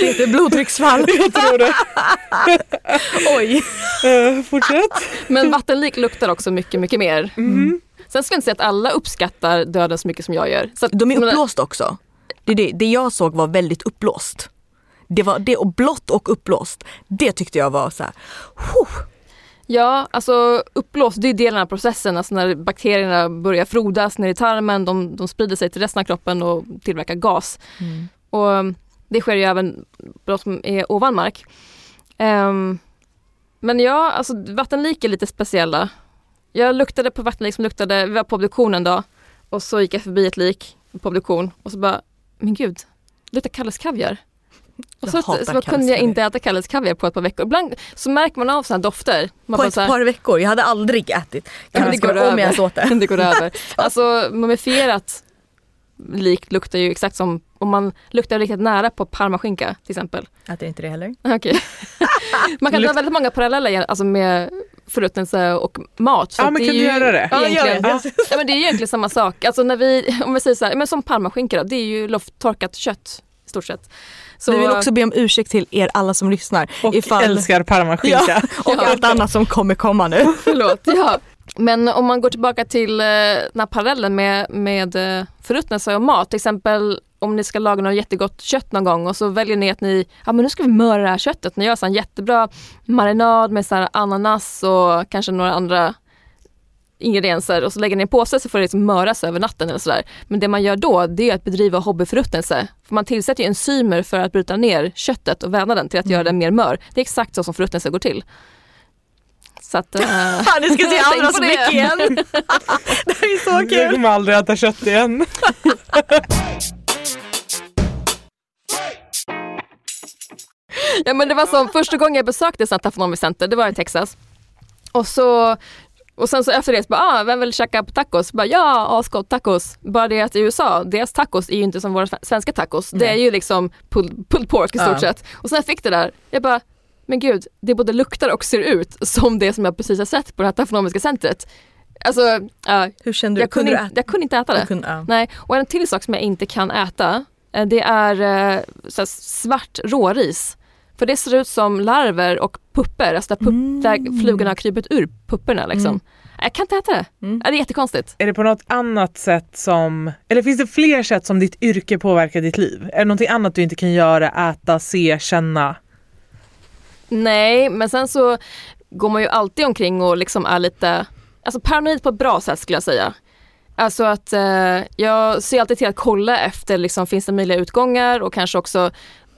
Det heter blodtrycksfall.
Jag tror det.
Oj.
Eh, fortsätt.
Men vattenlik luktar också mycket, mycket mer.
Mm.
Sen skulle jag inte säga att alla uppskattar döden så mycket som jag gör. Så att,
De är uppblåsta också. Det, det, det jag såg var väldigt uppblåst. Det var det och blått och uppblåst. Det tyckte jag var så här. huh.
Ja, alltså uppblåst, det är delen av processen. Alltså när bakterierna börjar frodas ner i tarmen, de, de sprider sig till resten av kroppen och tillverkar gas. Och um, det sker ju även de som är ovan mark. Ehm, men ja, alltså vattenlik är lite speciella. Jag luktade på vattenlik som luktade, vi var på obduktion en dag och så gick jag förbi ett lik på obduktion och så bara, men gud, det luktar Kalles kaviar. Och så, så, så
Kalles
kunde jag
kaviar.
inte äta Kalles kaviar på ett par veckor. Ibland så märker man av sådana dofter. Man
På ett
här,
par veckor. Jag hade aldrig ätit
Ja,
kalvskav
går
om jag ens åt det.
det går över. Alltså mumifierat lik luktar ju exakt som om man luktar riktigt nära på parmaskinka till exempel.
Äter inte det heller.
Okej. man kan dra väldigt många paralleller alltså med förruttnelse och mat.
Ja,
att
men
det
kan
är
du göra det?
Ja, gör det.
ja, men det är ju egentligen samma sak. Alltså när vi, om vi säger så här, men som parmaskinka då, det är ju lufttorkat kött i stort sett. Så,
Vi vill också be om ursäkt till er alla som lyssnar.
Och
ifall-
älskar parmaskinka.
Och
Ja.
allt annat som kommer komma nu.
Förlåt, ja. Men om man går tillbaka till eh, den här parallellen med, med eh, förruttnelse och mat, till exempel om ni ska laga något jättegott kött någon gång och så väljer ni att ni, ja men nu ska vi möra det här köttet. Ni gör en jättebra marinad med så ananas och kanske några andra ingredienser och så lägger ni en påse så får det liksom möras över natten eller sådär. Men det man gör då det är att bedriva hobbyförruttnelse. För man tillsätter ju enzymer för att bryta ner köttet och vända den till att göra den mer mör. Det är exakt så som förruttnelse går till. Så att, uh,
Ni ska se andras blick igen. det är så kul.
Jag kommer aldrig äta kött igen.
ja men det var som första gången jag besökte Santa Fe Center, det var i Texas. Och så och sen så efter det så bara, ah, vem vill käka tacos? Bara, ja, asgott tacos. Bara det att i USA, deras tacos är ju inte som våra svenska tacos. Nej. Det är ju liksom pulled, pulled pork i stort ja. sett. Och sen jag fick det där, jag bara, men gud, det både luktar och ser ut som det som jag precis har sett på det här tafonomiska centret. Alltså, uh,
Hur kände du?
Jag kunde, kunde jag kunde inte äta det.
Kunde, uh.
Nej. Och en till sak som jag inte kan äta, uh, det är uh, svart råris. För det ser ut som larver och pupper, alltså där, pup mm. där flugorna har krypit ur pupporna liksom. Mm. Jag kan inte äta det. Mm. Det är jättekonstigt.
Är det på något annat sätt som, eller finns det fler sätt som ditt yrke påverkar ditt liv? Är det någonting annat du inte kan göra, äta, se, känna?
Nej, men sen så går man ju alltid omkring och liksom är lite, alltså paranoid på ett bra sätt skulle jag säga. Alltså att eh, jag ser alltid till att kolla efter, liksom, finns det möjliga utgångar och kanske också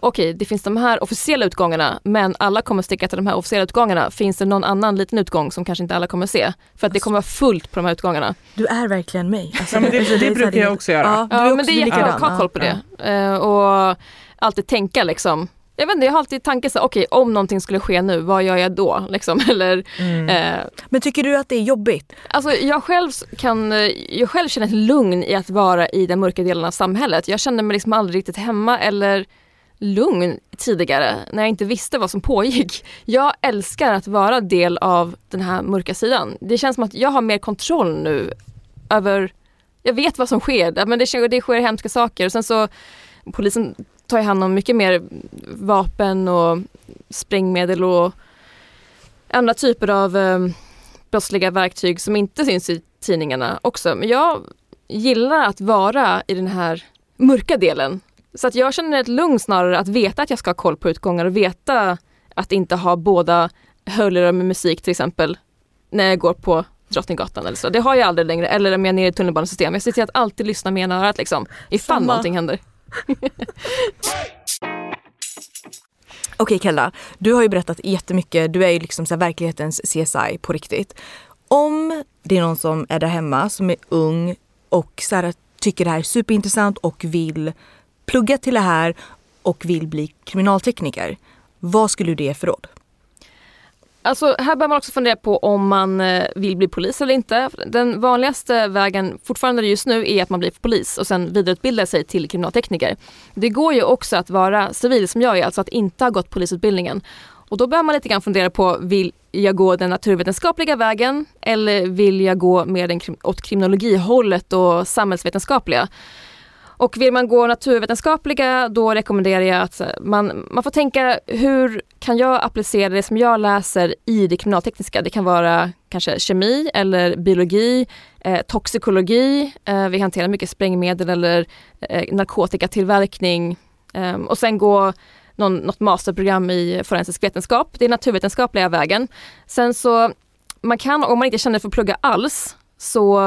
okej, okay, det finns de här officiella utgångarna, men alla kommer sticka till de här officiella utgångarna. Finns det någon annan liten utgång som kanske inte alla kommer se? För att det kommer vara fullt på de här utgångarna.
Du är verkligen mig.
Alltså, ja, men det, det, det brukar jag också göra.
Ja, ja men det är jättebra att ha koll på det. Uh, och alltid tänka liksom, jag vet inte, jag har alltid tanken så okej okay, om någonting skulle ske nu, vad gör jag då? Liksom, eller,
mm. eh, Men tycker du att det är jobbigt?
Alltså jag själv kan, jag själv känner ett lugn i att vara i den mörka delen av samhället. Jag känner mig liksom aldrig riktigt hemma eller lugn tidigare när jag inte visste vad som pågick. Jag älskar att vara del av den här mörka sidan. Det känns som att jag har mer kontroll nu över, jag vet vad som sker, men det, det sker hemska saker och sen så polisen tar hand om mycket mer vapen och sprängmedel och andra typer av eh, brottsliga verktyg som inte syns i tidningarna också. Men jag gillar att vara i den här mörka delen så att jag känner ett lugn snarare att veta att jag ska ha koll på utgångar och veta att inte ha båda hörlurar med musik till exempel när jag går på Drottninggatan eller så. Det har jag aldrig längre eller om jag är nere i tunnelbanesystemet. Jag ser till att alltid lyssna med ena örat liksom ifall Samma. någonting händer.
Okej Kella, du har ju berättat jättemycket. Du är ju liksom så verklighetens CSI på riktigt. Om det är någon som är där hemma som är ung och så här, tycker det här är superintressant och vill plugga till det här och vill bli kriminaltekniker. Vad skulle du ge för råd?
Alltså här bör man också fundera på om man eh, vill bli polis eller inte. Den vanligaste vägen fortfarande just nu är att man blir polis och sen vidareutbildar sig till kriminaltekniker. Det går ju också att vara civil som jag är, alltså att inte ha gått polisutbildningen. Och då bör man lite grann fundera på, vill jag gå den naturvetenskapliga vägen eller vill jag gå mer den, åt kriminologihållet och samhällsvetenskapliga? Och vill man gå naturvetenskapliga då rekommenderar jag att eh, man, man får tänka hur kan jag applicera det som jag läser i det kriminaltekniska? Det kan vara kanske kemi eller biologi, eh, toxikologi, eh, vi hanterar mycket sprängmedel eller eh, narkotikatillverkning eh, och sen gå någon, något masterprogram i forensisk vetenskap. Det är naturvetenskapliga vägen. Sen så man kan, om man inte känner för att plugga alls, så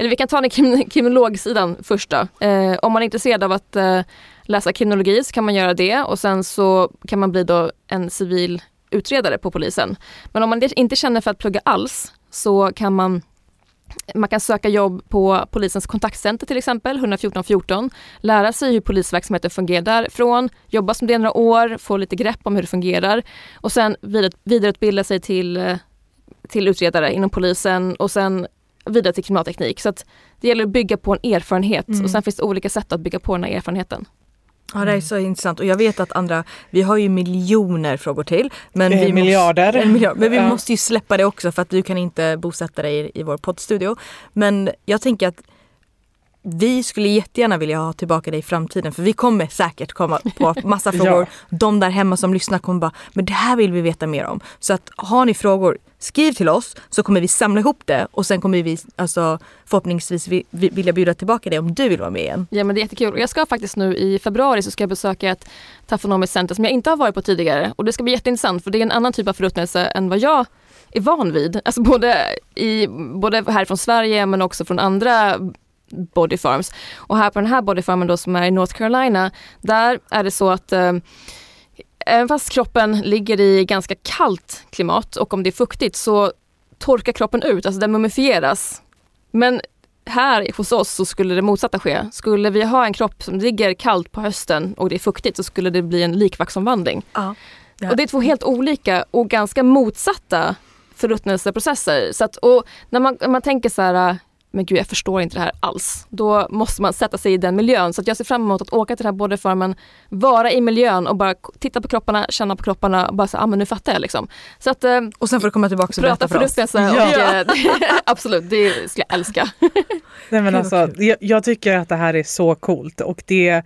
eller vi kan ta den krim kriminologsidan först då. Eh, om man är intresserad av att eh, läsa kriminologi så kan man göra det och sen så kan man bli då en civil utredare på polisen. Men om man inte känner för att plugga alls så kan man man kan söka jobb på polisens kontaktcenter till exempel, 114 14, lära sig hur polisverksamheten fungerar därifrån, jobba som det några år, få lite grepp om hur det fungerar och sen vidareutbilda sig till, eh, till utredare inom polisen och sen vidare till klimatteknik. Så att det gäller att bygga på en erfarenhet mm. och sen finns det olika sätt att bygga på den här erfarenheten.
Ja det är så intressant och jag vet att andra, vi har ju miljoner frågor till. Men vi
miljarder.
Måste, miljard, men vi ja. måste ju släppa det också för att du kan inte bosätta dig i, i vår poddstudio. Men jag tänker att vi skulle jättegärna vilja ha tillbaka dig i framtiden för vi kommer säkert komma på massa frågor. ja. De där hemma som lyssnar kommer bara, men det här vill vi veta mer om. Så att har ni frågor, skriv till oss så kommer vi samla ihop det och sen kommer vi alltså, förhoppningsvis vi, vi, vilja bjuda tillbaka dig om du vill vara med igen.
Ja men det är jättekul. Och Jag ska faktiskt nu i februari så ska jag besöka ett tafonomiskt center som jag inte har varit på tidigare och det ska bli jätteintressant för det är en annan typ av förruttnelse än vad jag är van vid. Alltså både, i, både här från Sverige men också från andra body farms. Och här på den här body farmen då som är i North Carolina, där är det så att eh, även fast kroppen ligger i ganska kallt klimat och om det är fuktigt så torkar kroppen ut, alltså den mumifieras. Men här hos oss så skulle det motsatta ske. Skulle vi ha en kropp som ligger kallt på hösten och det är fuktigt så skulle det bli en likvaxomvandling.
Ja.
Och det är två helt olika och ganska motsatta förruttnelseprocesser. Så att, och när man, man tänker så här, men gud jag förstår inte det här alls. Då måste man sätta sig i den miljön. Så jag ser fram emot att åka till den här bodyfarmen, vara i miljön och bara titta på kropparna, känna på kropparna och bara säga, ah, men nu fattar jag liksom. Så att, eh,
och sen får du komma tillbaka och berätta för oss.
Ja. Och, eh, absolut, det skulle jag älska.
Nej, men alltså, jag, jag, tycker att det här är så coolt och det,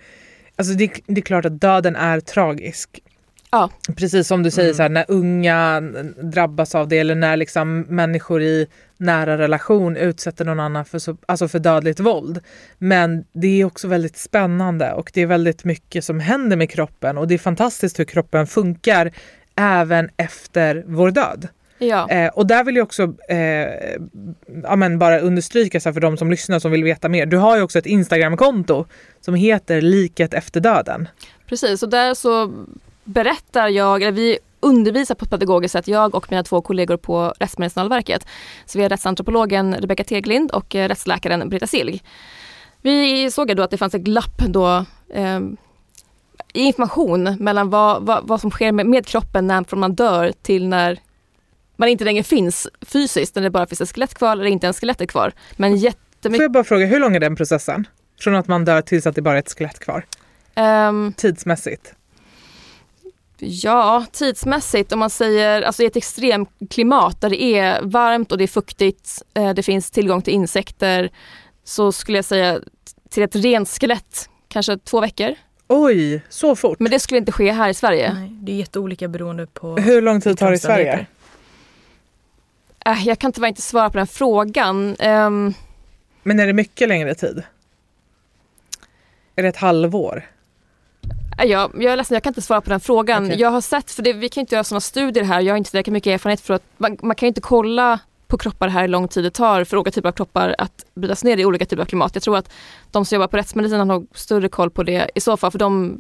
alltså det, det är klart att döden är tragisk.
Ja.
Precis som du säger, mm. så här, när unga drabbas av det eller när liksom människor i nära relation utsätter någon annan för, så, alltså för dödligt våld. Men det är också väldigt spännande och det är väldigt mycket som händer med kroppen och det är fantastiskt hur kroppen funkar även efter vår död.
Ja.
Eh, och där vill jag också eh, ja, men bara understryka så för de som lyssnar som vill veta mer. Du har ju också ett Instagramkonto som heter Liket efter döden.
Precis, och där så berättar jag, eller vi undervisar på ett pedagogiskt sätt, jag och mina två kollegor på Rättsmedicinalverket. Så vi har rättsantropologen Rebecka Teglind och eh, rättsläkaren Britta Silg. Vi såg då att det fanns ett glapp då eh, i information mellan vad, vad, vad som sker med, med kroppen när från man dör till när man inte längre finns fysiskt, när det bara finns ett skelett kvar eller inte ens skelettet kvar. Men jättemycket...
Får jag bara fråga, hur lång är den processen? Från att man dör tills att det bara är ett skelett kvar? Um, Tidsmässigt?
Ja, tidsmässigt om man säger alltså i ett extremklimat där det är varmt och det är fuktigt, eh, det finns tillgång till insekter så skulle jag säga till ett rent skelett kanske två veckor.
Oj, så fort?
Men det skulle inte ske här i Sverige.
Nej, det är jätteolika beroende på
Hur lång tid tar det i Sverige?
Äh, jag kan tyvärr inte svara på den frågan. Um...
Men är det mycket längre tid? Är det ett halvår?
Jag, jag är ledsen, jag kan inte svara på den frågan. Okay. Jag har sett, för det, vi kan inte göra sådana studier här, jag har inte tillräckligt mycket erfarenhet för att man, man kan inte kolla på kroppar här hur lång tid det tar för olika typer av kroppar att brytas ner i olika typer av klimat. Jag tror att de som jobbar på rättsmedicin har nog större koll på det i så fall för de,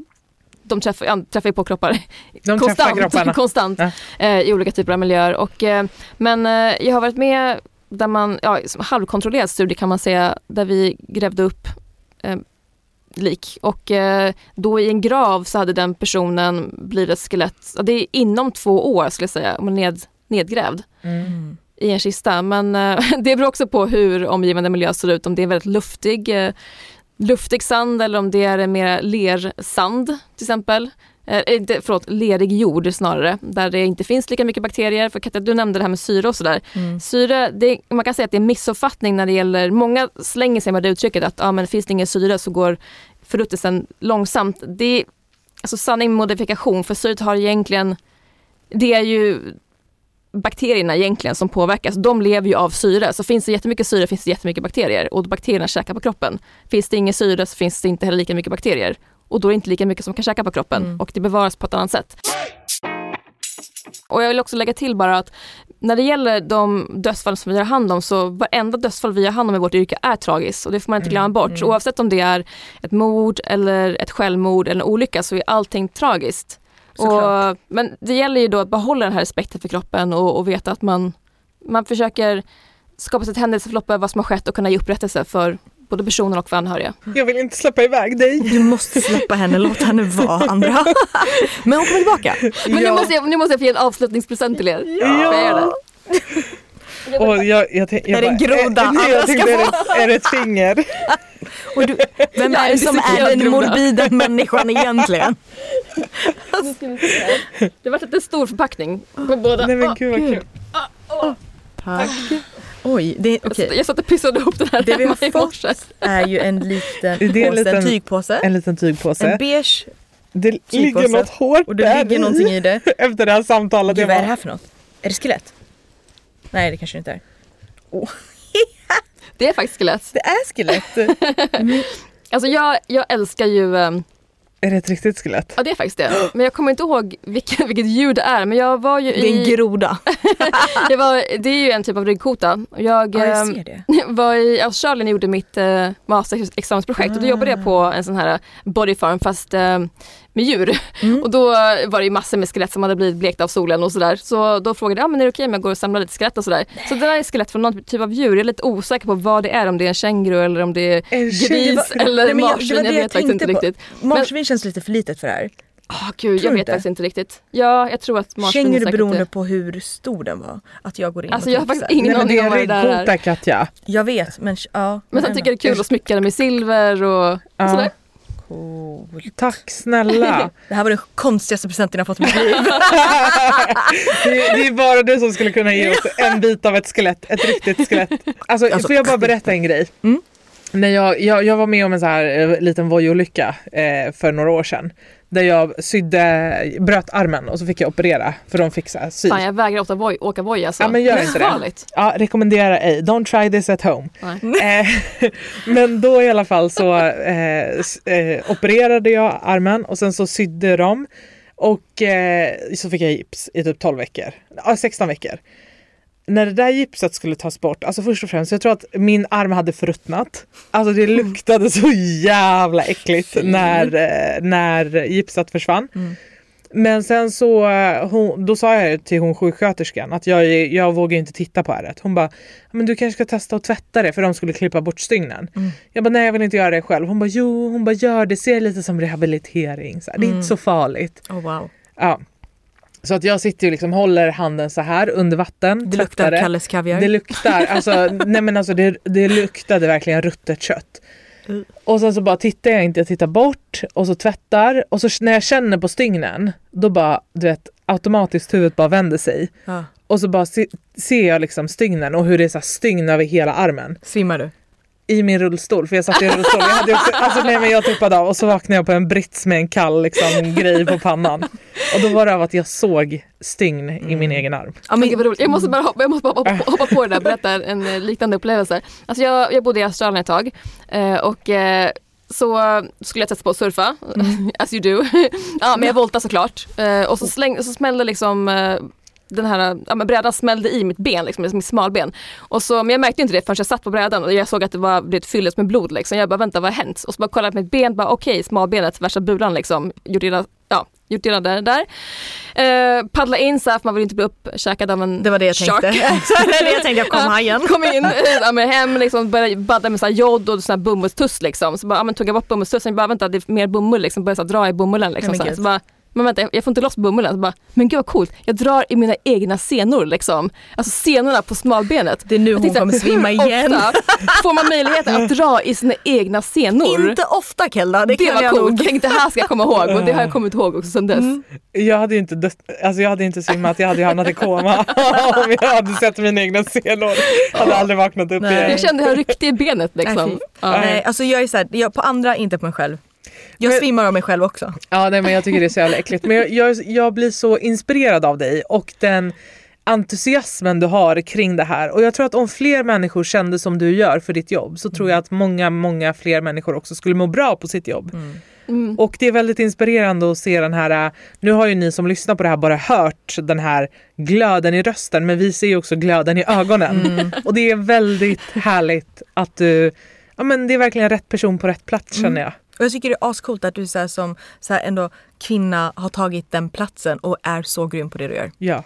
de träffar, ja, träffar på kroppar
de
konstant, konstant ja. eh, i olika typer av miljöer. Och, eh, men eh, jag har varit med där man, ja, halvkontrollerad studie kan man säga, där vi grävde upp eh, lik och eh, då i en grav så hade den personen blivit ett skelett, det är inom två år skulle jag säga, ned, nedgrävd. Mm. i en kista. Men eh, det beror också på hur omgivande miljö ser ut, om det är väldigt luftig, eh, luftig sand eller om det är mer lersand till exempel. Eh, inte, förlåt, lerig jord snarare, där det inte finns lika mycket bakterier. För Katja, du nämnde det här med syre och sådär. Mm. Syre, det, man kan säga att det är en missuppfattning när det gäller, många slänger sig med det uttrycket att ah, men finns det ingen syre så går förruttnelsen långsamt. Det är alltså sanning med modifikation för syret har egentligen, det är ju bakterierna egentligen som påverkas. De lever ju av syre, så finns det jättemycket syre finns det jättemycket bakterier och bakterierna käkar på kroppen. Finns det ingen syre så finns det inte heller lika mycket bakterier och då är det inte lika mycket som kan käka på kroppen mm. och det bevaras på ett annat sätt. Och jag vill också lägga till bara att när det gäller de dödsfall som vi har hand om så varenda dödsfall vi har hand om i vårt yrke är tragiskt och det får man inte glömma mm, bort. Mm. Oavsett om det är ett mord eller ett självmord eller en olycka så är allting tragiskt. Och, men det gäller ju då att behålla den här respekten för kroppen och, och veta att man, man försöker skapa sig ett händelseförlopp över vad som har skett och kunna ge upprättelse för både personen och för anhöriga.
Jag vill inte släppa iväg dig.
Du måste släppa henne, låt henne vara Andra. Men hon kommer tillbaka.
Men ja. nu, måste jag, nu måste jag få ge en avslutningspresent till er. Ja. Jag det.
Och jag, jag, jag,
är det en groda
Andra jag ska få? Är det, är det ett finger?
Och du, vem är det som är den morbida människan egentligen?
Det var en stor förpackning på båda.
Nej men gud vad kul.
Tack. Oj, det, okay.
Jag satt och pissade ihop den här
Det vi har fått är ju en liten
det är en,
liten,
en
tygpåse.
En liten tygpåse.
En beige
Det tygpåse. ligger något hårt
Och det ligger någonting i det.
Efter det här samtalet.
Gud, vad är det här för något? Är det skelett? Nej det kanske inte är.
Det är faktiskt skelett.
Det är skelett.
Alltså jag, jag älskar ju, eh,
Är det ett riktigt skelett?
ja det är faktiskt det. Men jag kommer inte ihåg vilket, vilket djur det är. Men jag var ju
Det är en
i,
groda.
jag var, det är ju en typ av ryggkota. Jag,
Ja, jag
eh,
ser det.
var i Australien och gjorde mitt eh, masterexamensprojekt och då jobbade jag på en sån här body farm fast eh, med djur.
Mm.
Och då var det ju massor med skelett som hade blivit blekta av solen och sådär. Så då frågade jag, ah, men är det okej om jag går och samlar lite skelett och sådär. Så det där är skelett från någon typ av djur. Jag är lite osäker på vad det är, om det är en känguru eller om det är
En
gris
känguru?
eller
Nej, men jag- det
marsvin.
var
Jag,
jag
vet faktiskt inte
på.
riktigt.
Marsvin känns lite för litet för det här.
Ah gud,
Tror
jag vet
inte?
faktiskt inte riktigt. Ja, jag tror att marsvin
Känguru beroende
är-
på hur stor den var. Att jag går in
Alltså
och
jag har faktiskt ingen
men
aning om vad det där är.
Katja.
Jag vet men ja.
Men sen tycker jag det är kul att smycka dem i silver och
Ja.
sådär.
Cool.
Tack snälla.
Det här var den konstigaste presenten jag fått i mitt liv.
Det, det är bara du som skulle kunna ge oss en bit av ett skelett, ett riktigt skelett. Alltså,
Alltså,
får jag bara berätta en grej?
Mm.
När jag, jag, jag var med om en så här eh, liten vojolycka eh, för några år sedan. Där jag sydde, bröt armen och så fick jag operera för de fick så här sy.
Fan jag vägrar ofta voj, åka voj alltså.
Ja, men gör inte det.
farligt.
Ja, rekommenderar ej. Don't try this at home.
Nej.
Eh, men då i alla fall så eh, eh, opererade jag armen och sen så sydde de och eh, så fick jag gips i typ 12 veckor. Ja, 16 veckor. När det där gipset skulle tas bort, alltså först och främst, jag tror att min arm hade förruttnat. Alltså det luktade så jävla äckligt när, eh, när gipset försvann.
Mm.
Men sen så, eh, hon, då sa jag till hon sjuksköterskan att jag, jag vågar inte titta på ärret. Hon bara, men du kanske ska testa att tvätta det för de skulle klippa bort stygnen.
Mm.
Jag bara, nej jag vill inte göra det själv. Hon bara, jo, hon bara gör det, ser lite som rehabilitering. Så här, Det är
Mm.
inte så farligt.
Oh, wow.
Ja. Så att jag sitter ju liksom, håller handen så här under vatten.
Det luktar Kalles kaviar.
det luktar, alltså, nej men alltså det, det luktade verkligen ruttet kött.
Mm.
Och sen så bara tittar jag inte, jag tittar bort och så tvättar och så när jag känner på stygnen då bara du vet automatiskt huvudet bara vänder sig
ja.
och så bara se, ser jag liksom stygnen och hur det är så här stygn över hela armen
Svimmar du?
I min rullstol för jag satt i en rullstol. Jag hade också, alltså nej men jag tuppade av och så vaknade jag på en brits med en kall liksom, grej på pannan. Och då var det av att jag såg stygn i min egen arm.
Ja,
Men, vad roligt. Jag måste bara hoppa, jag måste bara hoppa, hoppa på det där och berätta en eh, liknande upplevelse. Alltså jag, jag bodde i Australien ett tag eh, och eh, så skulle jag testa på att surfa, as you do. ja, men jag voltade såklart. Och så, släng, så smällde liksom den här ja, brädan smällde i mitt ben, liksom, mitt smalben. Och så, men jag märkte inte det förrän jag satt på brädan och jag såg att det var blivit fyllt med blod. Liksom. Jag bara, vänta vad har hänt? Och så bara kollade jag på mitt ben, bara okej, smalbenet, värsta bulan liksom. Gjort illa, ja, gjort illa där. där. Eh, paddla in så här, för man vill inte bli uppkäkad av en
Det var det jag
shark.
tänkte. det var det jag tänkte, jag kom hajen.
Kom in, ja, men hem, liksom, började badda med så här jod och sån här bomullstuss. Liksom. Så bara, ja, men tog jag bort bomullstussen, bara vänta det är mer bomull, liksom. började så här, dra i bomullen. Liksom,
Nej,
så så bara, men vänta, jag- jag får inte loss bomullen. Så bara, men gud vad coolt, jag drar i mina egna senor. Liksom. Alltså senorna på smalbenet.
Det är nu
Jag
hon
tänkte,
kommer svimma igen.
Får man möjligheten att dra i sina egna senor.
Inte ofta Kelda, det,
det
kan
var
jag
coolt,
nog.
jag tänkte det här ska jag komma ihåg och det har jag kommit ihåg också sedan dess.
Mm.
Jag hade ju inte, dött, alltså jag hade inte svimmat, jag hade ju hamnat i koma om jag hade sett mina egna senor. Jag hade aldrig vaknat upp
Nej.
Jag
igen.
kände hur jag ryckte i benet liksom.
Nej.
Ja.
Nej, alltså jag är såhär, jag, på andra, inte på mig själv. Jag
Men-
svimmar av mig själv också.
Ja, nej, men jag tycker det är så jävla äckligt. Men jag, jag, jag blir så inspirerad av dig och den entusiasmen du har kring det här. Och jag tror att om fler människor kände som du gör för ditt jobb så tror jag att många, många fler människor också skulle må bra på sitt jobb.
Mm.
Och det är väldigt inspirerande att se den här, äh, nu har ju ni som lyssnar på det här bara hört den här glöden i rösten men vi ser ju också glöden i ögonen. Och det är väldigt härligt att du, ja men det är verkligen rätt person på rätt plats känner jag.
Och jag tycker det är ascoolt att du så här, som så här, ändå kvinna har tagit den platsen och är så grym på det du gör.
Ja.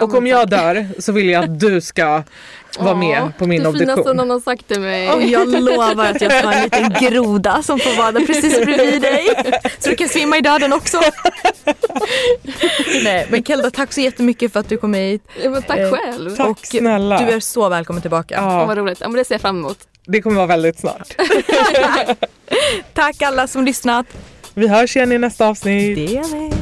Och om jag dör så vill jag att du ska vara med på min
det finaste
obduktion.
någon har sagt till mig.
Och jag lovar att jag ska ha en liten groda som får vara där precis bredvid dig. Så du kan svimma i döden också. Nej men Kelda tack så jättemycket för att du kom hit.
Ja, men tack
Eh,
själv.
Tack
och
snälla.
Du är så välkommen tillbaka.
Ja.
Ja,
Vad roligt. Ja, men det ser jag fram emot.
det kommer vara väldigt snart.
Tack alla som lyssnat.
Vi hörs igen i nästa avsnitt.
Det gör vi.